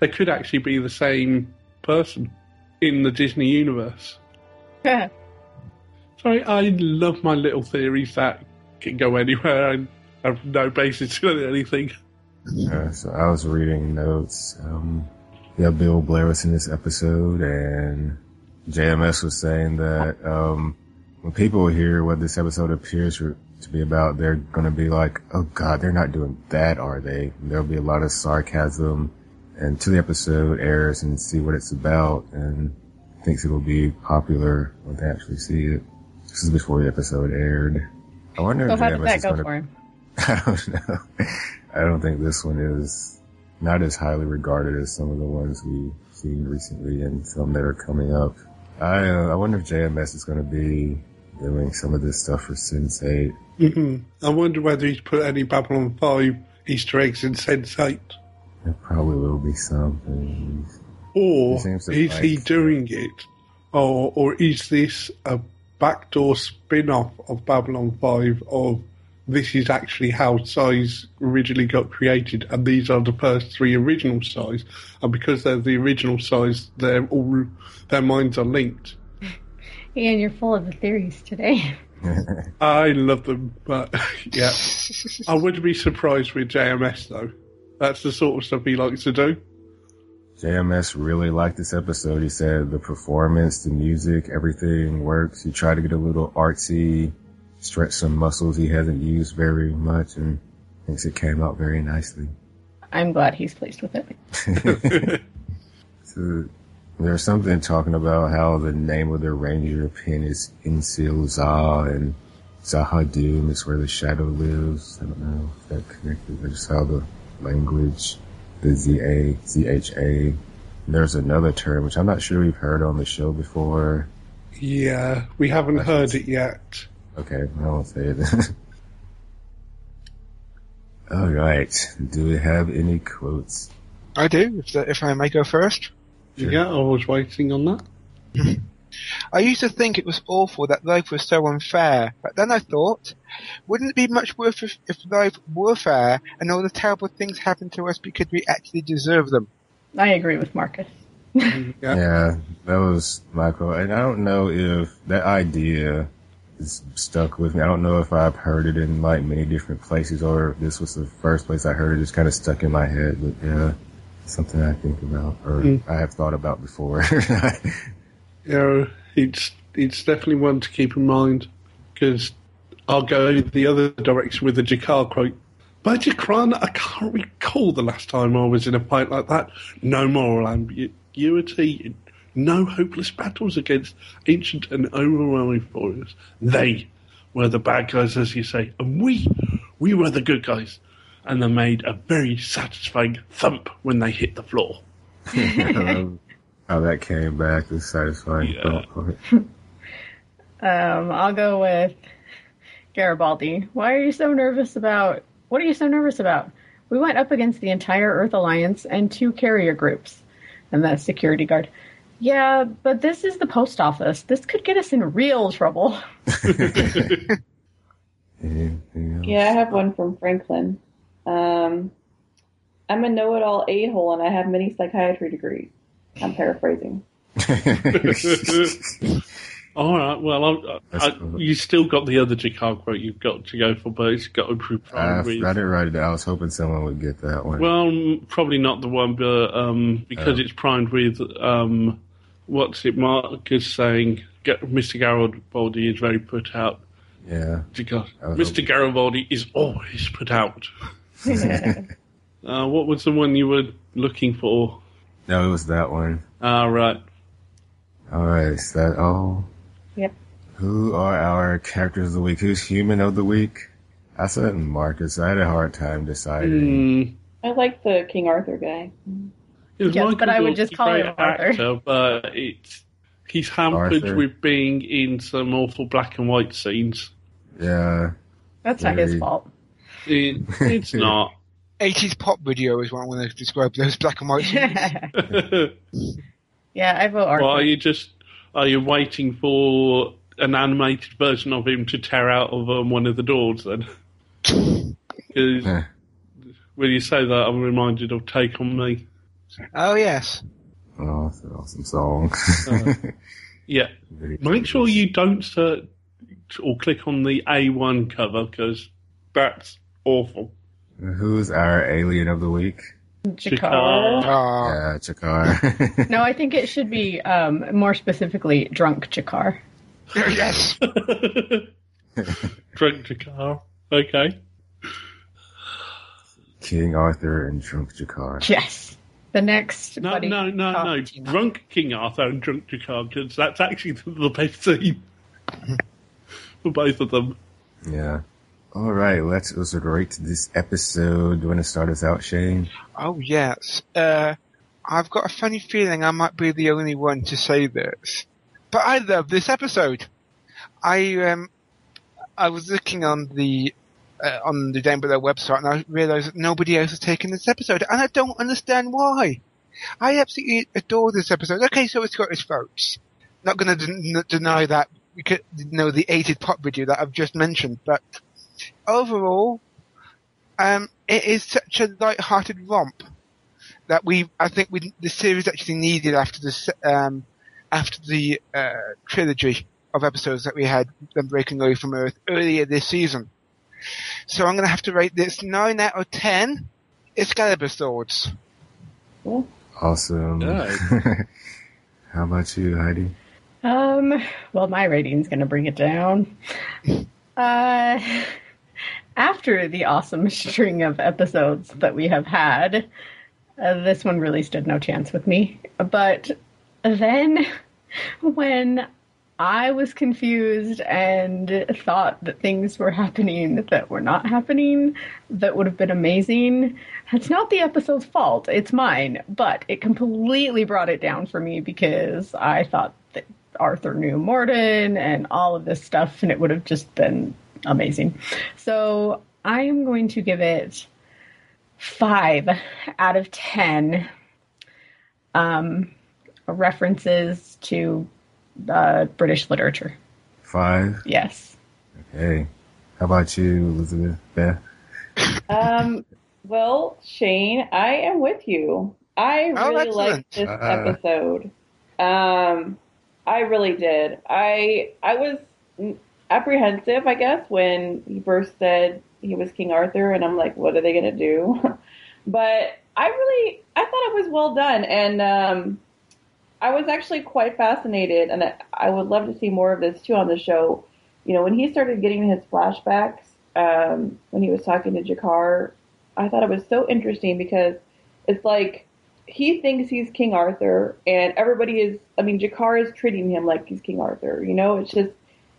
They could actually be the same person in the Disney universe. Sorry, I love my little theories that can go anywhere and have no basis in anything. Uh, so I was reading notes. Um, yeah, Bill Blair was in this episode, and JMS was saying that um, when people hear what this episode appears to be about, they're going to be like, "Oh God, they're not doing that, are they?" And there'll be a lot of sarcasm, and to the episode airs and see what it's about, and thinks it'll be popular when they actually see it. This is before the episode aired. I wonder So if how did JMS that is go gonna- for him? I don't know. I don't think this one is not as highly regarded as some of the ones we've seen recently and some that are coming up. I uh, I wonder if JMS is going to be doing some of this stuff for Sense8. hmm I wonder whether he's put any Babylon 5 Easter eggs in Sense8. There probably will be something. Or He seems is he like- doing it? Or, or is this a backdoor spin off of Babylon 5 of this is actually how size originally got created and these are the first three original size and because they're the original size they're all their minds are linked. Ian, you're full of the theories today. I love them, but yeah. I wouldn't be surprised with JMS though. That's the sort of stuff he likes to do. JMS really liked this episode. He said the performance, the music, everything works. He tried to get a little artsy, stretch some muscles he hasn't used very much, and thinks it came out very nicely. I'm glad he's pleased with it. So there's something talking about how the name of the ranger pin is Isil'zha and Z'ha'dum is where the shadow lives. I don't know if that connected. I just how the language, the ZA, ZHA. There's another term which I'm not sure we've heard on the show before. Yeah, we haven't heard it yet. Okay, I won't say it. All right. Do we have any quotes? I do, if, the, if I may go first. Yeah, I was waiting on that. I used to think it was awful that life was so unfair, but then I thought, wouldn't it be much worse if, if life were fair and all the terrible things happened to us because we actually deserve them? I agree with Marcus. Yeah. Yeah, that was Michael. And I don't know if that idea is stuck with me. I don't know if I've heard it in like many different places or if this was the first place I heard it. It's kind of stuck in my head, but yeah, something I think about or Mm. I have thought about before. Yeah, it's it's definitely one to keep in mind because I'll go the other direction with the G'Kar quote. By G'Quan, I can't recall the last time I was in a fight like that. No moral ambiguity, no hopeless battles against ancient and overwhelming foes. They were the bad guys, as you say, and we, we were the good guys. And they made a very satisfying thump when they hit the floor. Um, How that came back is satisfying. Yeah. Um, I'll go with Garibaldi. Why are you so nervous about? What are you so nervous about? We went up against the entire Earth Alliance and two carrier groups, and that security guard. Yeah, but this is the post office. This could get us in real trouble. Yeah, I have one from Franklin. Um, I'm a know-it-all a-hole, and I have many psychiatry degrees. I'm paraphrasing. All right. Well, I, I, cool. you still got the other G'Kar quote you've got to go for, but it's got to be I, primed. I didn't write it down. I was hoping someone would get that one. Well, probably not the one, but um, because Oh. it's primed with um, what's it? Mark is saying Ga- Mr. Garibaldi is very put out. yeah. G'Kar. I was Mr. Garibaldi is always put out. Uh, what was the one you were looking for? No, it was that one. All right. All right. is that all? Yep. Who are our characters of the week? Who's human of the week? I said Marcus. I had a hard time deciding. Mm, I like the King Arthur guy. it was Yes, Michael but I would just call him Arthur. actor, but it's he's hampered Arthur. with being in some awful black and white scenes. Yeah, That's not his fault. It, it's not. 80s pop video is what I want to describe those black and white scenes. yeah, I vote Arthur. Well, are you just are you waiting for an animated version of him to tear out of um, one of the doors then? Because Eh. when you say that, I'm reminded of "Take on Me." oh, yes. oh, that's an awesome song. Uh, Yeah, Very make sure you don't search or click on the A1 cover because that's awful. Who's our alien of the week? G'Kar. Yeah, G'Kar. No, I think it should be um, more specifically drunk G'Kar. yes. Drunk G'Kar. Okay. King Arthur and Drunk G'Kar. Yes. The next. No, buddy no, no, cop no. Drunk King Arthur and Drunk G'Kar, because that's actually the, the best scene for both of them. Yeah. All right, let's let's rate this episode. Do you want to start us out, Shane? Oh yes. Uh, I've got a funny feeling I might be the only one to say this, but I love this episode. I um, I was looking on the uh, on the Down Below website and I realised that nobody else has taken this episode, and I don't understand why. I absolutely adore this episode. Okay, so it's got its faults. Not going to den- deny that you know the aided pop video that I've just mentioned, but overall, um, it is such a light-hearted romp that we, I think, we the series actually needed after this, um, after the uh, trilogy of episodes that we had them breaking away from Earth earlier this season. So I'm going to have to rate this nine out of ten Excalibur swords. Awesome. Good. How about you, Heidi? Um, well, my rating's going to bring it down. Uh, after the awesome string of episodes that we have had, uh, this one really stood no chance with me. But then, when I was confused and thought that things were happening that were not happening, that would have been amazing. It's not the episode's fault, it's mine, but it completely brought it down for me because I thought that Arthur knew Morden and all of this stuff, and it would have just been amazing. So I am going to give it five out of ten um, references to uh, British literature. Five. Yes. Okay. How about you, Elizabeth? Beth? Um, well, Shane, I am with you. I Oh, really excellent. liked this Uh. episode. Um, I really did. I I was apprehensive, I guess, when he first said he was King Arthur, and I'm like, what are they gonna do? but I really, I thought it was well done, and um, I was actually quite fascinated, and I, I would love to see more of this too on the show. You know, when he started getting his flashbacks, um, when he was talking to G'Kar, I thought it was so interesting because it's like he thinks he's King Arthur, and everybody is. I mean, G'Kar is treating him like he's King Arthur. You know, it's just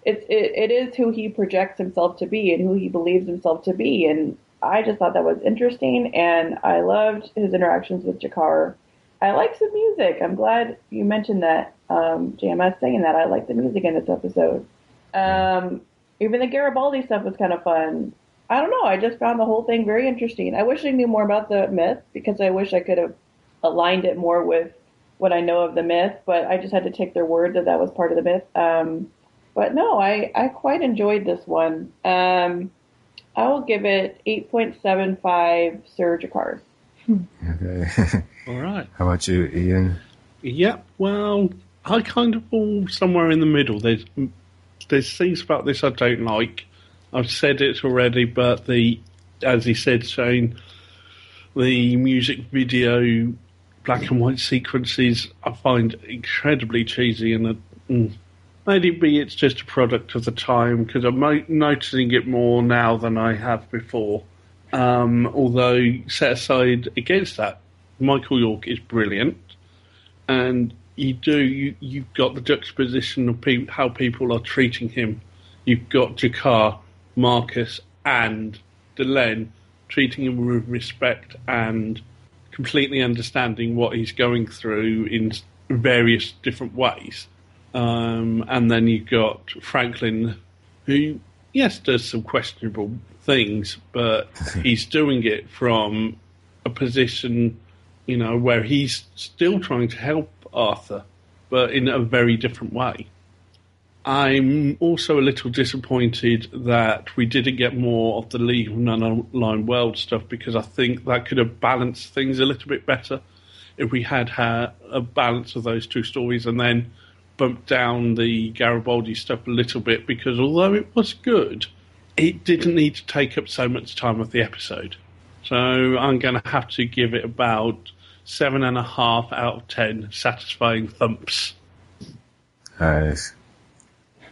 it's it, it is who he projects himself to be and who he believes himself to be, and I just thought that was interesting, and I loved his interactions with G'Kar. I like the music. I'm glad you mentioned that, um, JMS saying that. I like the music in this episode. Um, even the Garibaldi stuff was kind of fun. I don't know. I just found the whole thing very interesting. I wish I knew more about the myth because I wish I could have aligned it more with what I know of the myth, but I just had to take their word that that was part of the myth. Um, but no, I, I quite enjoyed this one. Um, I will give it 8.75 Sir G'Kars. Okay. All right. How about you, Ian? Yeah, well, I kind of fall somewhere in the middle. There's there's things about this I don't like. I've said it already, but the as he said, Shane, the music video black and white sequences I find incredibly cheesy, and uh, mm, maybe it's just a product of the time because I'm noticing it more now than I have before. Um, although set aside against that, Michael York is brilliant and you do you you've got the juxtaposition of pe- how people are treating him. You've got G'Kar, Marcus, and Delenn treating him with respect and completely understanding what he's going through in various different ways. Um, and then you've got Franklin, who yes does some questionable things, but he's doing it from a position you know, where he's still trying to help Arthur, but in a very different way. I'm also a little disappointed that we didn't get more of the League of Non-Aligned World stuff because I think that could have balanced things a little bit better if we had had a balance of those two stories and then bumped down the Garibaldi stuff a little bit because although it was good, it didn't need to take up so much time of the episode. So I'm going to have to give it about seven and a half out of ten satisfying thumps. Nice.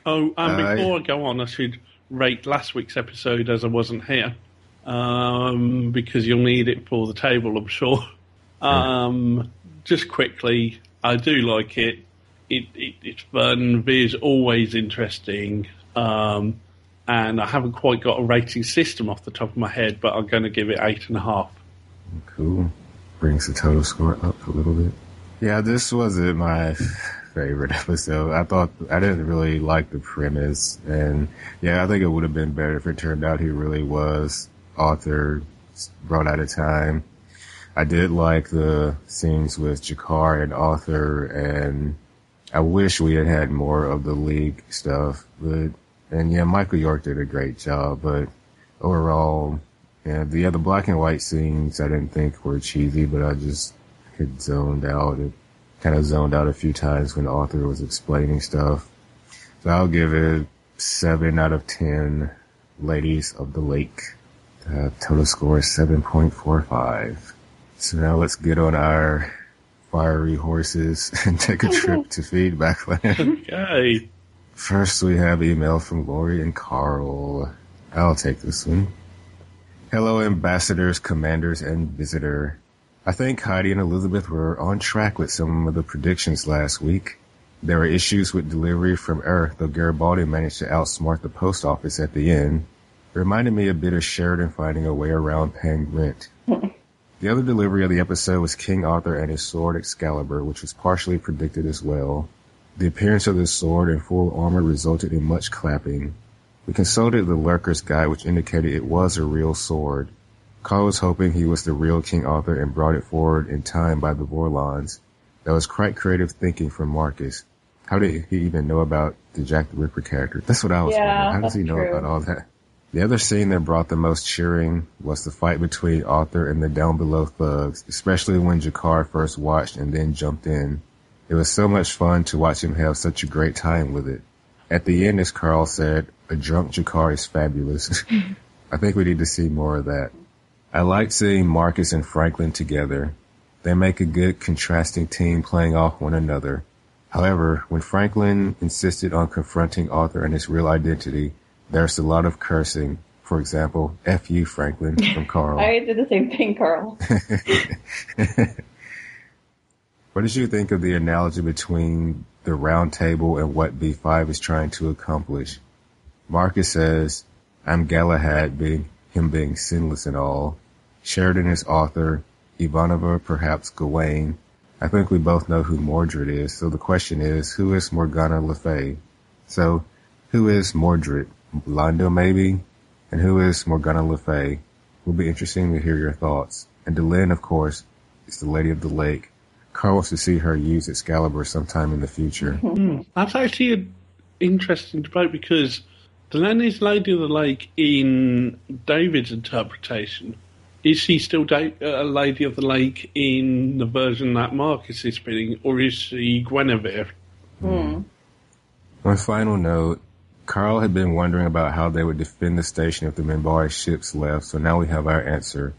Oh, and Uh, before I go on, I should rate last week's episode as I wasn't here, um, because you'll need it for the table, I'm sure. Um, just quickly, I do like it. It, it it's fun. Vir's always interesting. Um, and I haven't quite got a rating system off the top of my head, but I'm going to give it eight and a half. Cool. Brings the total score up a little bit. Yeah, this wasn't my favorite episode. I thought I didn't really like the premise, and yeah, I think it would have been better if it turned out he really was Arthur brought out of time. I did like the scenes with G'Kar and Arthur, and I wish we had had more of the league stuff. But and yeah, Michael York did a great job, but overall, yeah, the other black and white scenes I didn't think were cheesy, but I just had zoned out. It kind of zoned out a few times when the Arthur was explaining stuff. So I'll give it seven out of ten. Ladies of the Lake. The total score is seven point four five. So now let's get on our fiery horses and take a oh, trip to Feedbackland. Okay. First, we have email from Lori and Carl. I'll take this one. Hello, ambassadors, commanders, and visitor. I think Heidi and Elizabeth were on track with some of the predictions last week. There were issues with delivery from Earth, though Garibaldi managed to outsmart the post office at the end. It reminded me a bit of Sheridan finding a way around paying rent. The other delivery of the episode was King Arthur and his sword Excalibur, which was partially predicted as well. The appearance of the sword in full armor resulted in much clapping. We consulted the Lurker's Guide, which indicated it was a real sword. Carl was hoping he was the real King Arthur and brought it forward in time by the Vorlons. That was quite creative thinking from Marcus. How did he even know about the Jack the Ripper character? That's what I was Yeah, wondering. How does he know true. about all that? The other scene that brought the most cheering was the fight between Arthur and the down below thugs, especially when G'Kar first watched and then jumped in. It was so much fun to watch him have such a great time with it. At the end, as Carl said, a drunk G'Kar is fabulous. I think we need to see more of that. I liked seeing Marcus and Franklin together. They make a good contrasting team playing off one another. However, when Franklin insisted on confronting Arthur and his real identity, there's a lot of cursing. For example, F you, Franklin, from Carl. I did the same thing, Carl. What did you think of the analogy between the round table and what B5 is trying to accomplish? Marcus says, I'm Galahad being him being sinless and all. Sheridan is Arthur. Ivanova perhaps Gawain. I think we both know who Mordred is, so the question is, who is Morgana Le Fay? So, who is Mordred? Londo maybe? And who is Morgana Le Fay? Will be interesting to hear your thoughts. And Delenn, of course, is the Lady of the Lake. Carl wants to see her use Excalibur sometime in the future. Hmm. That's actually an interesting debate because Delaney's Lady of the Lake in David's interpretation. Is she still da- a Lady of the Lake in the version that Marcus is spinning, or is she Guinevere? Hmm. On final note, Carl had been wondering about how they would defend the station if the Minbari ships left, so now we have our answer.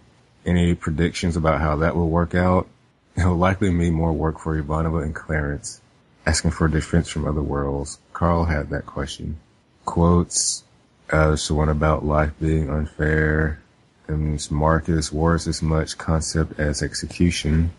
Any predictions about how that will work out? It will likely mean more work for Ivanova and Clarence, asking for defense from other worlds. Carl had that question. Quotes, uh, the one about life being unfair. And Marcus, war is as much concept as execution.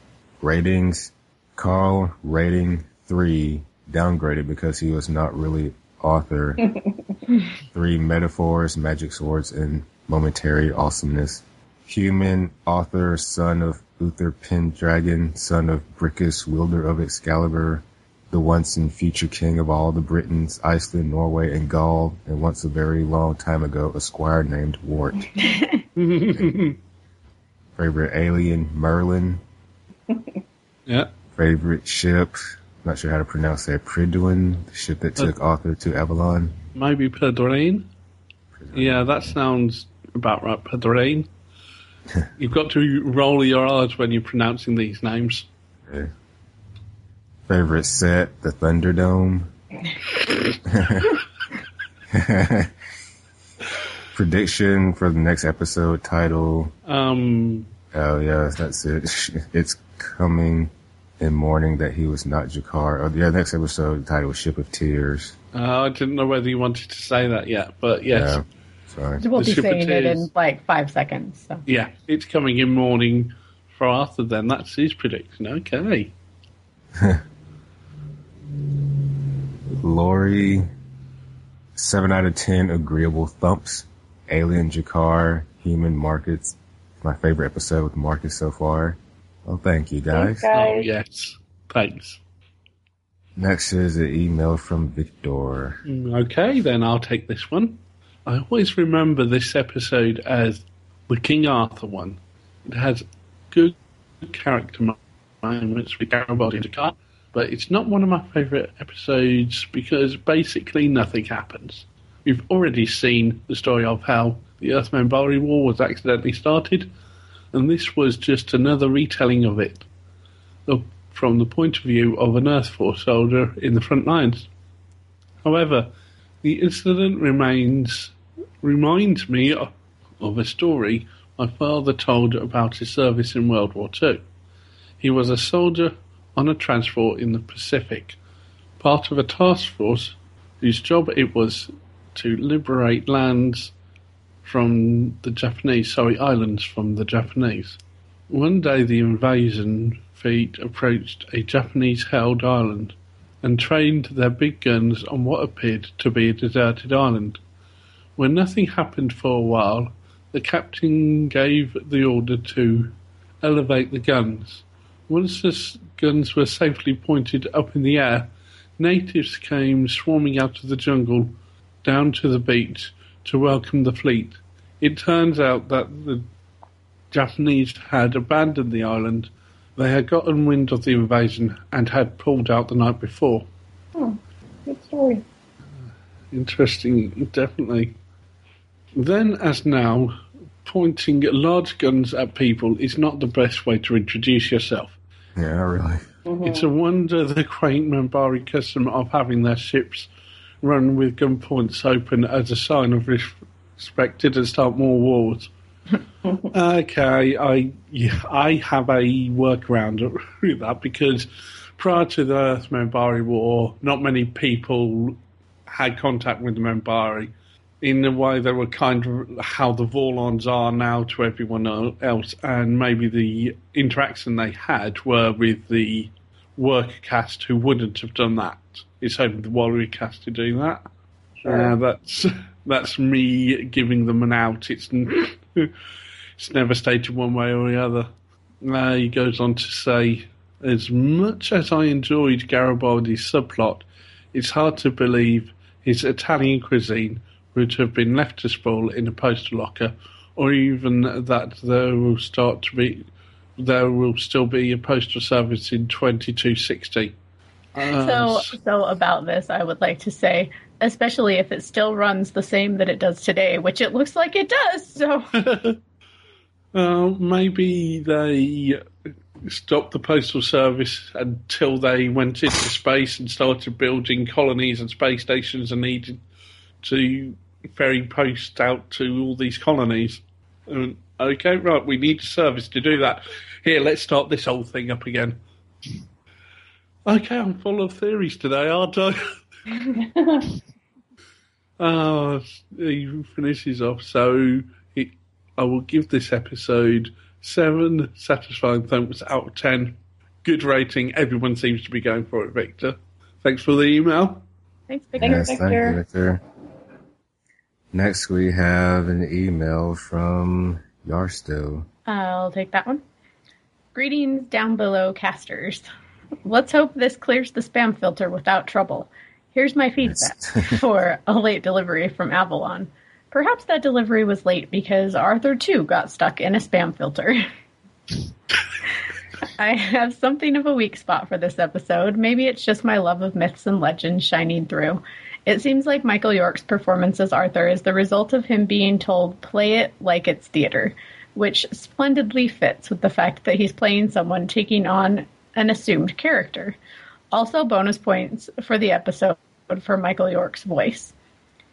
Ratings, Carl rating three, downgraded because he was not really Arthur. three metaphors, magic swords, and momentary awesomeness. Human, Arthur, son of Uther Pendragon, son of Brickus, wielder of Excalibur, the once and future king of all the Britons, Iceland, Norway, and Gaul, and once a very long time ago, a squire named Wart. Favorite alien, Merlin. Yeah. Favorite ship, not sure how to pronounce that, Prydwen, the ship that took Arthur to Avalon. Maybe Pedrine? Yeah, that sounds about right, Pedrine. You've got to roll your R's when you're pronouncing these names. Yeah. Favorite set, the Thunderdome. Prediction for the next episode title. Um, Oh yeah, that's it. It's coming in mourning that he was not G'Kar. Oh, yeah, next episode, the title was Ship of Tears. Uh, I didn't know whether you wanted to say that yet, but yes. Yeah, sorry. We'll The be Ship saying it in like five seconds. So. Yeah, it's coming in mourning for Arthur then. That's his prediction. Okay. Lori, 7 out of 10 agreeable thumps. Alien G'Kar, Human Marcus. My favorite episode with Marcus so far. Well, thank you guys. Thanks, Oh, yes. Thanks. Next is an email from Victor. Mm, Okay, then I'll take this one. I always remember this episode as the King Arthur one. It has good character moments with Garibaldi and car, but it's not one of my favourite episodes because basically nothing happens. We've already seen the story of how the Earth Minbari War was accidentally started, and this was just another retelling of it from the point of view of an Earth Force soldier in the front lines. However, the incident remains reminds me of, a story my father told about his service in World War II. He was a soldier on a transport in the Pacific, part of a task force whose job it was to liberate lands from the Japanese, sorry, islands from the Japanese. One day the invasion fleet approached a Japanese held island and trained their big guns on what appeared to be a deserted island. When nothing happened for a while, the captain gave the order to elevate the guns. Once the guns were safely pointed up in the air, natives came swarming out of the jungle down to the beach to welcome the fleet. It turns out that the Japanese had abandoned the island. They had gotten wind of the invasion and had pulled out the night before. Oh, Good story. Uh, interesting, definitely. Then, as now, pointing large guns at people is not the best way to introduce yourself. Yeah, really. Uh-huh. It's a wonder the quaint Minbari custom of having their ships run with gun points open as a sign of respect didn't start more wars. okay, I yeah, I have a workaround with that because prior to the Earth Minbari War, not many people had contact with the Minbari in the way they were kind of how the Vorlons are now to everyone else, and maybe the interaction they had were with the worker caste who wouldn't have done that. It's only the warrior caste to do that. Uh, that's that's me giving them an out. It's it's never stated one way or the other. Uh, he goes on to say, as much as I enjoyed Garibaldi's subplot, it's hard to believe his Italian cuisine would have been left to spoil in a postal locker, or even that there will start to be there will still be a postal service in 2260. Uh, So, so about this, I would like to say, especially if it still runs the same that it does today, which it looks like it does. So, Uh, maybe they stopped the postal service until they went into space and started building colonies and space stations and needed to ferry post out to all these colonies. Um, okay, right, we need a service to do that. Here, let's start this whole thing up again. Okay, I'm full of theories today, aren't I? Oh, he finishes off. So he, I will give this episode seven satisfying thumps out of ten. Good rating. Everyone seems to be going for it, Victor. Thanks for the email. thanks, Victor. Thanks, Yes, thank you, Victor. Victor. Next, we have an email from Yarsto. I'll take that one. Greetings down below, casters. Let's hope this clears the spam filter without trouble. Here's my feedback for a late delivery from Avalon. Perhaps that delivery was late because Arthur too got stuck in a spam filter. I have something of a weak spot for this episode. Maybe it's just my love of myths and legends shining through. It seems like Michael York's performance as Arthur is the result of him being told, play it like it's theater, which splendidly fits with the fact that he's playing someone taking on an assumed character. Also, bonus points for the episode for Michael York's voice.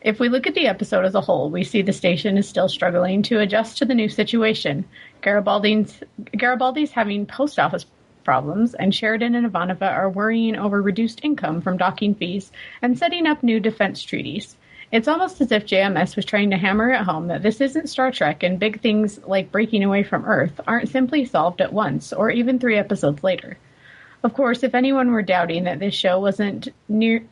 If we look at the episode as a whole, we see the station is still struggling to adjust to the new situation. Garibaldi's, Garibaldi's having post office problems, and Sheridan and Ivanova are worrying over reduced income from docking fees and setting up new defense treaties. It's almost as if JMS was trying to hammer it home that this isn't Star Trek and big things like breaking away from Earth aren't simply solved at once or even three episodes later. Of course, if anyone were doubting that this show wasn't near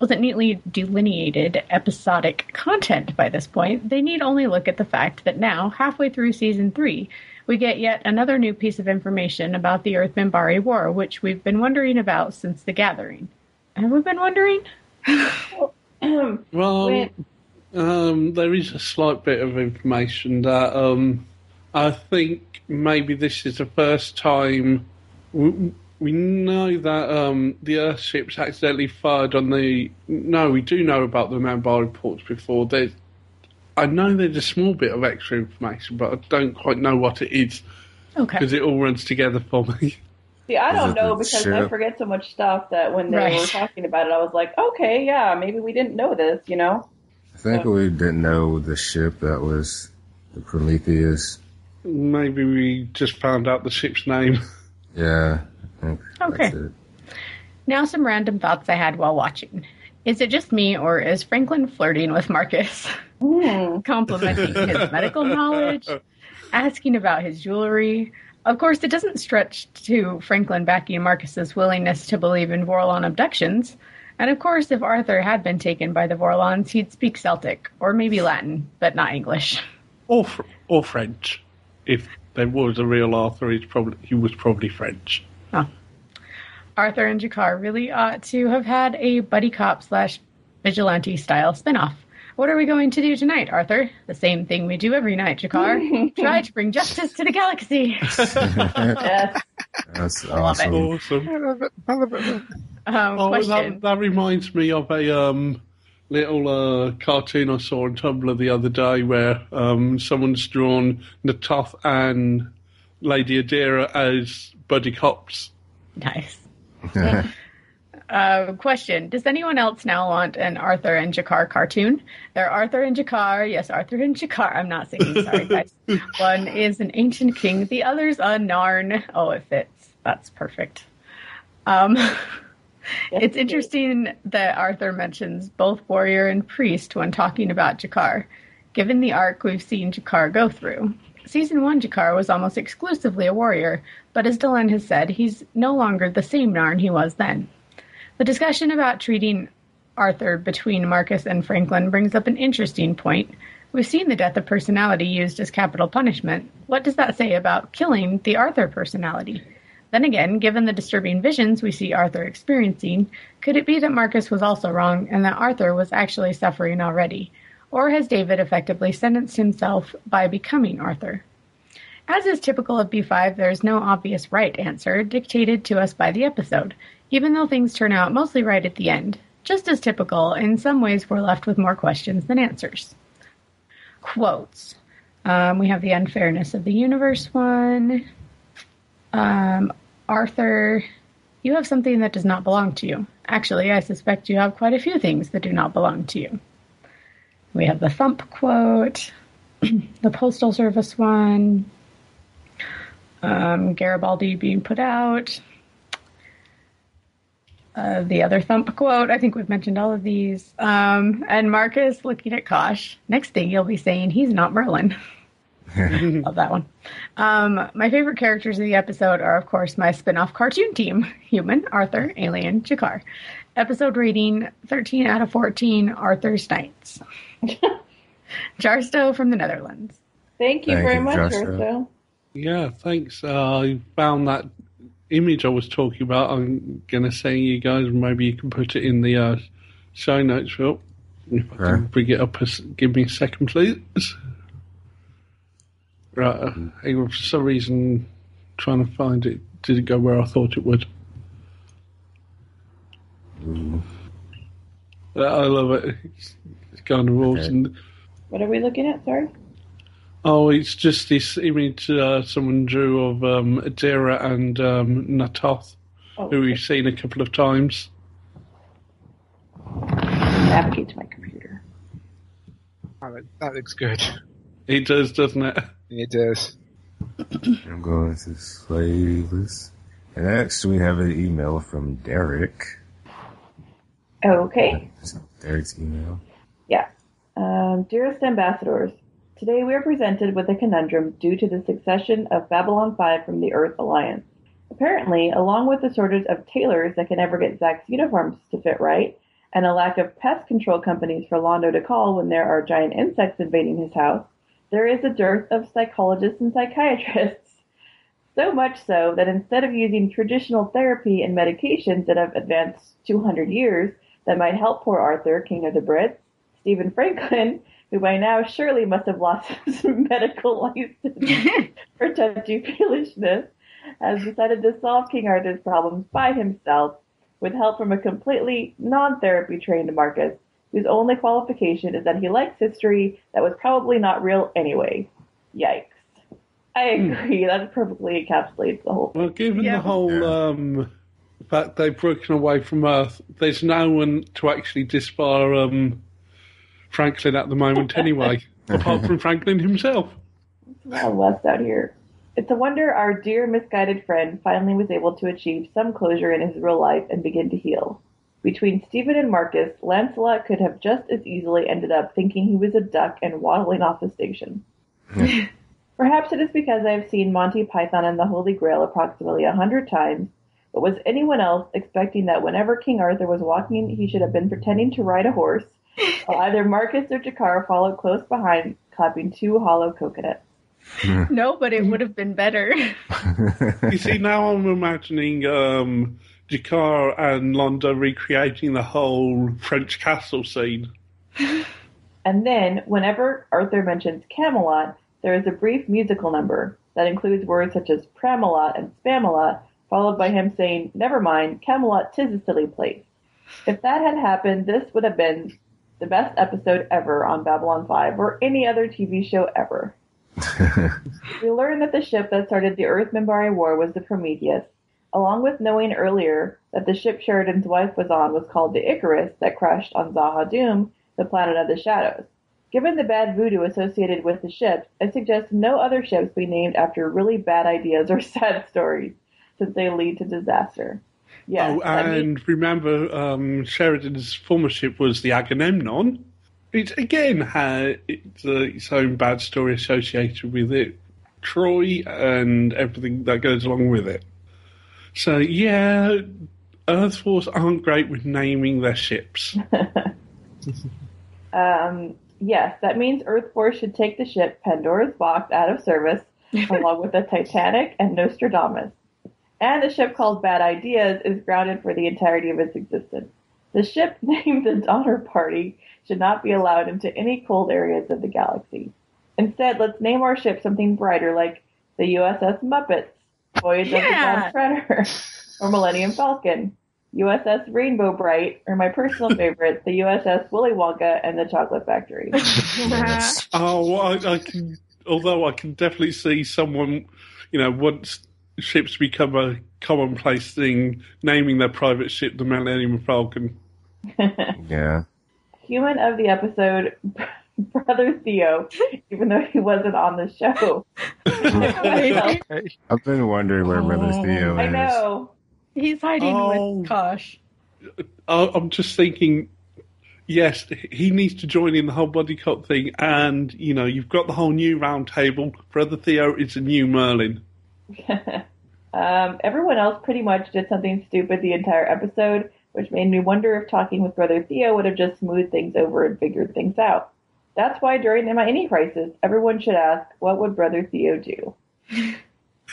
wasn't neatly delineated episodic content by this point, they need only look at the fact that now, halfway through season three, we get yet another new piece of information about the Earth Minbari War, which we've been wondering about since the gathering. Have we been wondering? Well, When- um, there is a slight bit of information that um, I think maybe this is the first time we, we know that um, the Earthships accidentally fired on the. No, we do know about the Manbar reports before. There's, I know there's a small bit of extra information, but I don't quite know what it is Okay. because it all runs together for me. See, I don't know the because I forget so much stuff that when they Right. were talking about it, I was like, okay, yeah, maybe we didn't know this, you know? I think we didn't know the ship that was the Prometheus. Maybe we just found out the ship's name. Yeah, I think Okay. Now, some random thoughts I had while watching. Is it just me, or is Franklin flirting with Marcus? Hmm. Complimenting his medical knowledge, asking about his jewelry. Of course, it doesn't stretch to Franklin backing Marcus's willingness to believe in Vorlon abductions. And of course, if Arthur had been taken by the Vorlons, he'd speak Celtic, or maybe Latin, but not English. or fr- or French. If there was a real Arthur, he's probably he was probably French. Arthur and G'Kar really ought to have had a buddy cop slash vigilante style spinoff. What are we going to do tonight, Arthur? The same thing we do every night, G'Kar. Try to bring justice to the galaxy. Yes. That's Love it. awesome. Awesome. Um, Oh, question. that, that reminds me of a um, little uh, cartoon I saw on Tumblr the other day where um, someone's drawn Na'Toth and Lady Adira as buddy cops. Nice. Uh, question: Does anyone else now want an Arthur and G'Kar cartoon? They're Arthur and G'Kar. Yes, Arthur and G'Kar. I'm not singing. Sorry, guys. One is an ancient king. The other's a Narn. Oh, it fits. That's perfect. Um, it's interesting that Arthur mentions both warrior and priest when talking about G'Kar, given the arc we've seen G'Kar go through. Season 1 G'Kar was almost exclusively a warrior, but as Dylan has said, he's no longer the same Narn he was then. The discussion about treating Arthur between Marcus and Franklin brings up an interesting point. We've seen the death of personality used as capital punishment. What does that say about killing the Arthur personality? Then again, given the disturbing visions we see Arthur experiencing, could it be that Marcus was also wrong and that Arthur was actually suffering already? Or has David effectively sentenced himself by becoming Arthur? As is typical of B5, there is no obvious right answer dictated to us by the episode, even though things turn out mostly right at the end. Just as typical, in some ways we're left with more questions than answers. Quotes. Um, we have the unfairness of the universe one. Um, Arthur, you have something that does not belong to you. Actually, I suspect you have quite a few things that do not belong to you. We have the thump quote, the postal service one, um, Garibaldi being put out, uh, the other thump quote. I think we've mentioned all of these. Um, and Marcus looking at Kosh. Next thing you'll be saying he's not Merlin. Love that one. Um, my favorite characters of the episode are, of course, my spin off cartoon team Human, Arthur, Alien, G'Kar. Episode rating 13 out of 14 Arthur's Knights. Jarsto from the Netherlands. Thank you Thank very you, much, Joshua. Urso. Yeah, thanks. Uh, I found that image I was talking about. I'm going to send you guys. Maybe you can put it in the uh, show notes, Phil. If I can Okay. bring it up, give me a second, please. Right, uh, hang on, for some reason, trying to find it didn't go where I thought it would. Uh, I love it. It's, it's kind of awesome. What are we looking at? Sorry. Oh, it's just this image uh, someone drew of um, Adira and um, Na'Toth, Oh, who we've seen a couple of times. navigate to my computer. Oh, that, that looks good. It does, doesn't it? It does. I'm going to slaveless And next, we have an email from Derek. Okay. Derek's email. Yeah. Um, dearest ambassadors, today we are presented with a conundrum due to the succession of Babylon 5 from the Earth Alliance. Apparently, along with the shortage of tailors that can never get Zach's uniforms to fit right, and a lack of pest control companies for Londo to call when there are giant insects invading his house, there is a dearth of psychologists and psychiatrists. So much so that instead of using traditional therapy and medications that have advanced 200 years that might help poor Arthur, King of the Brits, Stephen Franklin, who by now surely must have lost his medical license for touchy feelishness, has decided to solve King Arthur's problems by himself with help from a completely non-therapy trained Marcus, whose only qualification is that he likes history that was probably not real anyway. Yikes. I agree. That perfectly encapsulates the whole Well, given Yeah. the whole um, fact they've broken away from Earth, there's no one to actually disbar um, Franklin at the moment anyway, apart from Franklin himself. Wild West out here. It's a wonder our dear misguided friend finally was able to achieve some closure in his real life and begin to heal. Between Stephen and Marcus, Lancelot could have just as easily ended up thinking he was a duck and waddling off the station. Perhaps it is because I have seen Monty Python and the Holy Grail approximately a hundred times, but was anyone else expecting that whenever King Arthur was walking, he should have been pretending to ride a horse, while either Marcus or G'Kar followed close behind, clapping two hollow coconuts? No, but it would have been better. You see, now I'm imagining um, G'Kar and Londo recreating the whole French castle scene. And then, whenever Arthur mentions Camelot, there is a brief musical number that includes words such as Pramelot and Spamalot, followed by him saying, Never mind, Camelot tis a silly place. If that had happened, this would have been the best episode ever on Babylon 5 or any other TV show ever. we learn that the ship that started the Earth Minbari War was the Prometheus, along with knowing earlier that the ship Sheridan's wife was on was called the Icarus that crashed on Z'ha'dum, the planet of the shadows. Given the bad voodoo associated with the ships, I suggest no other ships be named after really bad ideas or sad stories, since they lead to disaster. Yes, oh, means- and remember, um, Sheridan's former ship was the Agamemnon. It again had its, uh, its own bad story associated with it, Troy, and everything that goes along with it. So yeah, Earth Force aren't great with naming their ships. Um, yes, that means Earth Force should take the ship Pandora's Box out of service, along with the Titanic and Nostradamus. And the ship called Bad Ideas is grounded for the entirety of its existence. The ship named the Donner Party should not be allowed into any cold areas of the galaxy. Instead, let's name our ship something brighter like the USS Muppets, Voyage of the Yeah. Dawn Treader, or Millennium Falcon, USS Rainbow Brite, or my personal favorite, the USS Willy Wonka and the Chocolate Factory. Oh, well, I, I can. Although I can definitely see someone, you know, once ships become a commonplace thing, naming their private ship the Millennium Falcon. Yeah. Human of the episode, Brother Theo, even though he wasn't on the show. I've been wondering where Brother oh, Theo is. I know. He's hiding Oh. with Kosh. I- I'm just thinking, yes, he needs to join in the whole body cop thing, and you know, you've got the whole new round table. Brother Theo is a new Merlin. um, everyone else pretty much did something stupid the entire episode, which made me wonder if talking with Brother Theo would have just smoothed things over and figured things out. That's why during my any crisis, everyone should ask, what would Brother Theo do?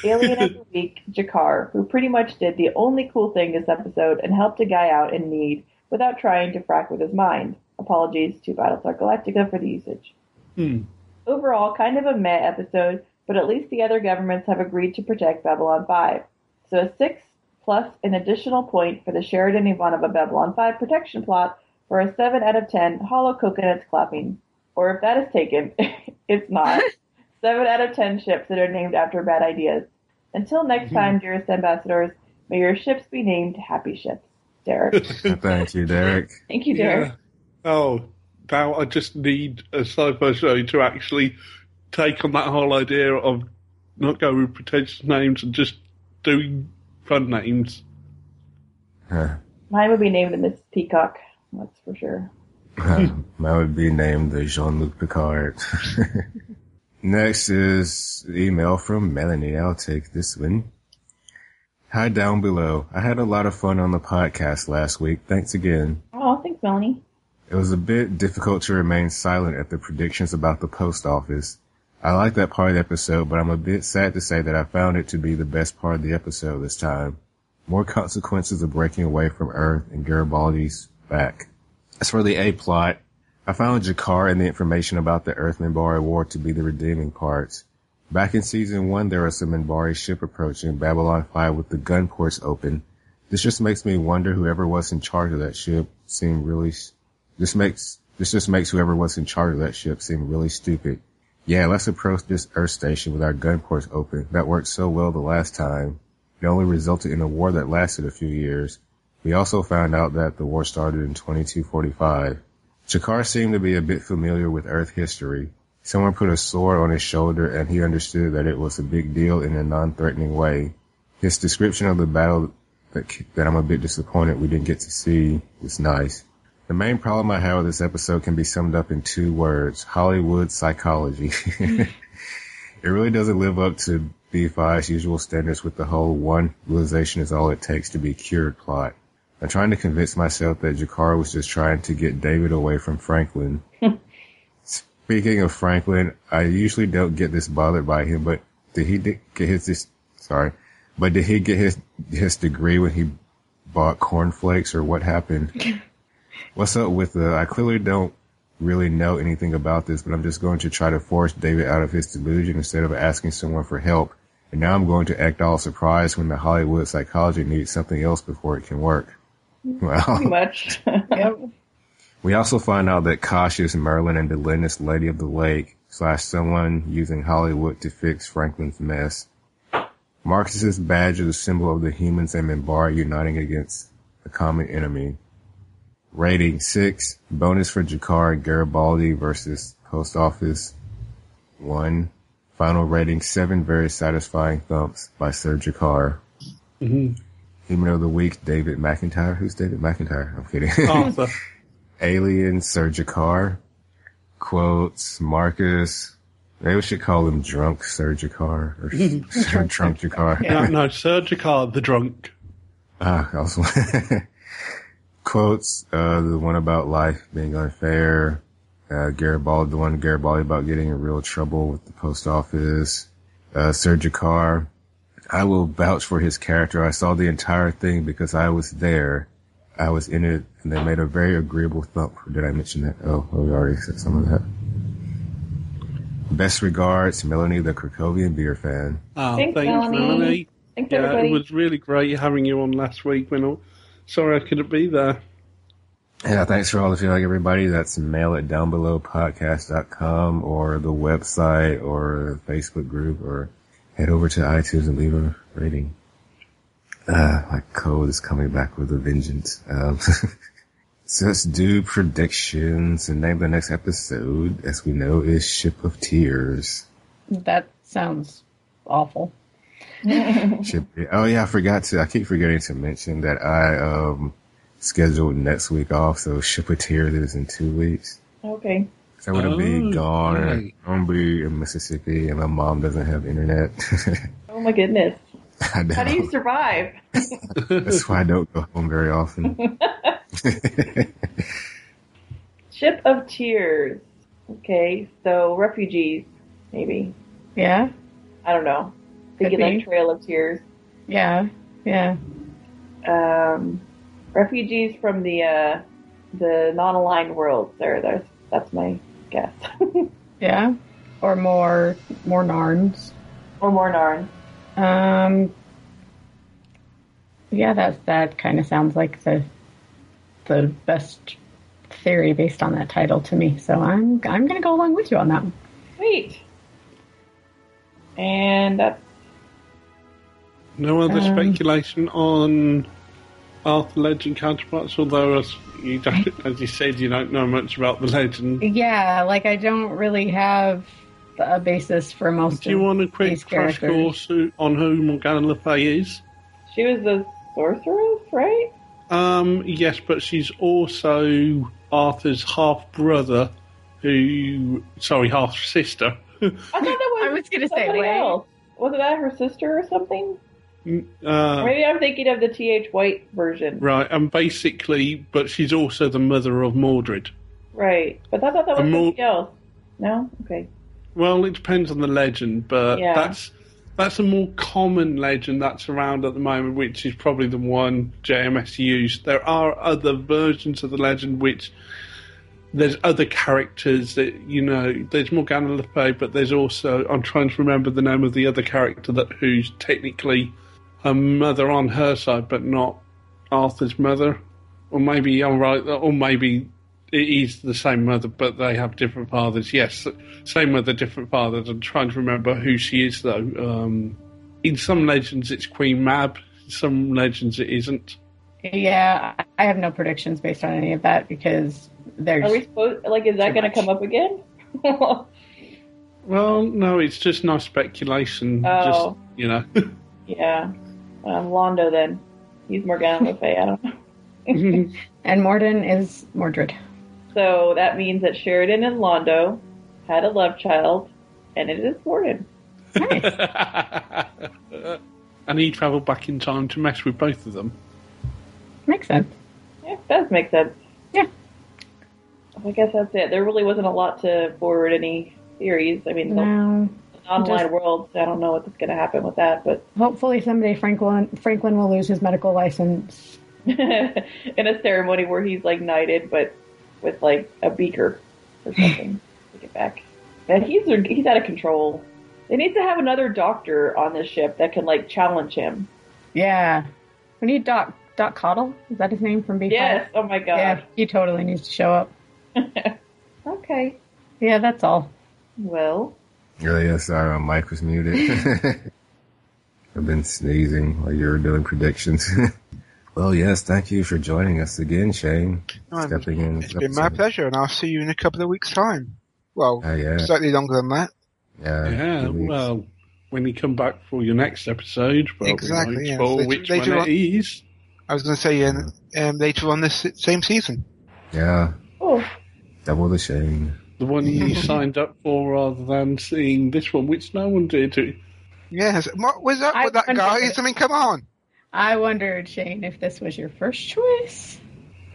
Alien of the Week, G'Kar, who pretty much did the only cool thing this episode and helped a guy out in need without trying to frack with his mind. Apologies to Battlestar Galactica for the usage. Hmm. Overall, kind of a meh episode, but at least the other governments have agreed to protect Babylon 5. So a 6 plus an additional point for the Sheridan Ivanova Babylon 5 protection plot for a 7 out of 10 hollow coconuts clapping. Or if that is taken, it's not. 7 out of 10 ships that are named after bad ideas. Until next mm-hmm. time, dearest ambassadors, may your ships be named happy ships. Derek. Thank you, Derek. Thank you, Derek. Yeah. Oh, now I just need a sci-fi show to actually take on that whole idea of not going with pretentious names and just doing fun names. Huh. Mine would be named the Miss Peacock. That's for sure. Mine would be named the Jean-Luc Picard. Next is email from Melanie. I'll take this one. Hi down below. I had a lot of fun on the podcast last week. Thanks again. Oh, thanks, Melanie. It was a bit difficult to remain silent at the predictions about the post office. I like that part of the episode, but I'm a bit sad to say that I found it to be the best part of the episode this time. More consequences of breaking away from Earth and Garibaldi's back. As for the A plot, I found G'Kar and the information about the Earth Minbari War to be the redeeming parts. Back in season one, there was some Minbari ship approaching Babylon 5 with the gun ports open. This just makes me wonder whoever was in charge of that ship seemed really, this makes, this just makes whoever was in charge of that ship seem really stupid. Yeah, let's approach this Earth station with our gun ports open. That worked so well the last time. It only resulted in a war that lasted a few years. We also found out that the war started in 2245. G'Kar seemed to be a bit familiar with Earth history. Someone put a sword on his shoulder and he understood that it was a big deal in a non-threatening way. His description of the battle that, that I'm a bit disappointed we didn't get to see was nice. The main problem I have with this episode can be summed up in two words, Hollywood psychology. it really doesn't live up to B5's usual standards with the whole one realization is all it takes to be cured plot. I'm trying to convince myself that G'Kar was just trying to get David away from Franklin. Speaking of Franklin, I usually don't get this bothered by him, but did he get his, this, sorry, but did he get his, his degree when he bought cornflakes or what happened? What's up with the, I clearly don't really know anything about this, but I'm just going to try to force David out of his delusion instead of asking someone for help. And now I'm going to act all surprised when the Hollywood psychology needs something else before it can work. Well, Pretty much. yep. we also find out that Kosh is Merlin and Delenn is Lady of the Lake slash someone using Hollywood to fix Franklin's mess. Marcus's badge is a symbol of the humans and Minbar uniting against a common enemy. Rating 6. Bonus for G'Kar Garibaldi versus Post Office 1. Final rating 7. Very satisfying thumps by Sir G'Kar. Mm-hmm. Human of the Week, David McIntyre. Who's David McIntyre? I'm kidding. Arthur. Alien Sir G'Kar. Quotes Marcus. Maybe we should call him Drunk Sir G'Kar or Sir Drunk G'Kar. no, no, Sir G'Kar, the drunk. Ah, also quotes. Uh, the one about life being unfair. Uh, Garibaldi, the one Garibaldi about getting in real trouble with the post office. Uh, Sir G'Kar. I will vouch for his character. I saw the entire thing because I was there. I was in it, and they made a very agreeable thump. Did I mention that? Oh, oh we already said some of that. Best regards, Melanie, the Krakowian beer fan. Oh, Thanks, thanks, Melanie. Melanie. Thanks, Yeah, everybody. it was really great having you on last week. When I, sorry I couldn't be there. Yeah, thanks for all the feedback, everybody. That's mail it down below podcast.com or the website or the Facebook group or head over to iTunes and leave a rating. Uh, my code is coming back with a vengeance. Um, so let's do predictions and name the next episode, as we know, is Ship of Tears. That sounds awful. Ship, oh yeah, I forgot to, I keep forgetting to mention that I, um, scheduled next week off, so Ship of Tears is in two weeks. Okay. So I'm gonna be Oh, gone. right. I'm gonna be in Mississippi, and my mom doesn't have internet. Oh my goodness. I know. How do you survive? That's why I don't go home very often. Ship of Tears. Okay, so refugees, maybe. Yeah, I don't know. Could be. like Trail of Tears. yeah, yeah. Um, refugees from the uh, the non-aligned world. There, there's that's my guess. Yeah, or more more Narns. or more Narn. Um, yeah, that that kind of sounds like the the best theory based on that title to me. So I'm I'm gonna go along with you on that one. Sweet. And that's No other Um, speculation on Arthur Legend counterparts, although as you, don't, as you said, you don't know much about the legend. Yeah, like I don't really have a basis for most Do you want a quick crash course on who Morgana Le Fay is? She was the sorceress, right? Um, yes, but she's also Arthur's half brother, who sorry, half sister. I thought that was. I was gonna say, somebody wait. else. Wasn't that her sister or something? Uh, Maybe I'm thinking of the T.H. White version. right, and basically, but she's also the mother of Mordred. Right. But I thought that was And somebody else. No? Okay. Well, it depends on the legend, but Yeah. that's that's a more common legend that's around at the moment, which is probably the one JMS used. There are other versions of the legend which there's other characters that you know. There's Morgana Le Fay, but there's also I'm trying to remember the name of the other character that who's technically a mother on her side, but not Arthur's mother. Or maybe I'm right, or maybe it is the same mother, but they have different fathers. Yes, same mother, different fathers. I'm trying to remember who she is though. Um, in some legends, it's Queen Mab. In some legends, it isn't. Yeah, I- I have no predictions based on any of that because there's. Are we supposed, like, is that going to come up again? Well, no, it's just nice speculation. Oh. Just you know. yeah. Um, Londo then. He's Morgana Le Fay. I don't know. and Morden is Mordred. So that means that Sheridan and Londo had a love child, and it is Morden. Nice. and he travelled back in time to mess with both of them. Makes sense. Yeah, does make sense. Yeah. I guess that's it. There really wasn't a lot to forward any theories. I mean, No. Online Just- world, I don't know what's going to happen with that, but Hopefully someday Franklin Franklin will lose his medical license. in a ceremony where he's like knighted, but with like a beaker or something to get back. And he's he's out of control. They need to have another doctor on this ship that can like challenge him. Yeah. We need Doc Doc Coddle. Is that his name from B5? Yes. Oh my god. Yeah, he totally needs to show up. Okay. Yeah, that's all. Well, Oh, yeah, sorry, my mic was muted. I've been sneezing while you were doing predictions. well, yes, thank you for joining us again, Shane. Um, Stepping in. It's been my pleasure, and I'll see you in a couple of weeks' time. Well, Oh, yeah. slightly longer than that. Yeah. Yeah, well, when you come back for your next episode, well, Exactly, we yes. won't Later- which later one on- it is. I was going to say um, um, later on this same season. Yeah. oh, Double the Shane. The one you signed up for rather than seeing this one, which no one did. Yes. What was up I with that guy? wondered- I mean, come on. I wondered, Shane, if this was your first choice.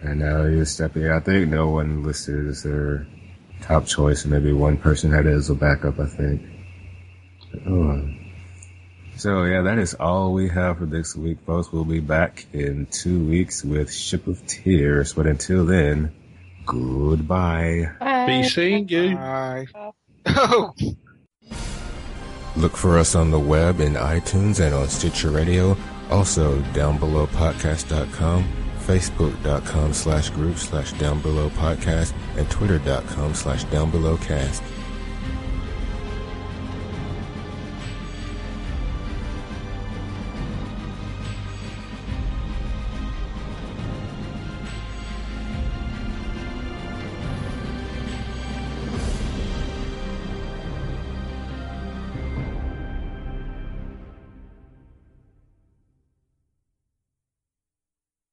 And now you're stepping. I think no one listed as their top choice. Maybe one person had it as a backup. I think. Oh. So yeah, that is all we have for this week, folks. We'll be back in two weeks with Ship of Tears. But until then, goodbye. Be seeing you. Bye. Oh. Look for us on the web in iTunes and on Stitcher Radio. Also, downbelowpodcast.com, facebook.com slash group slash downbelowpodcast, and twitter.com slash downbelowcast.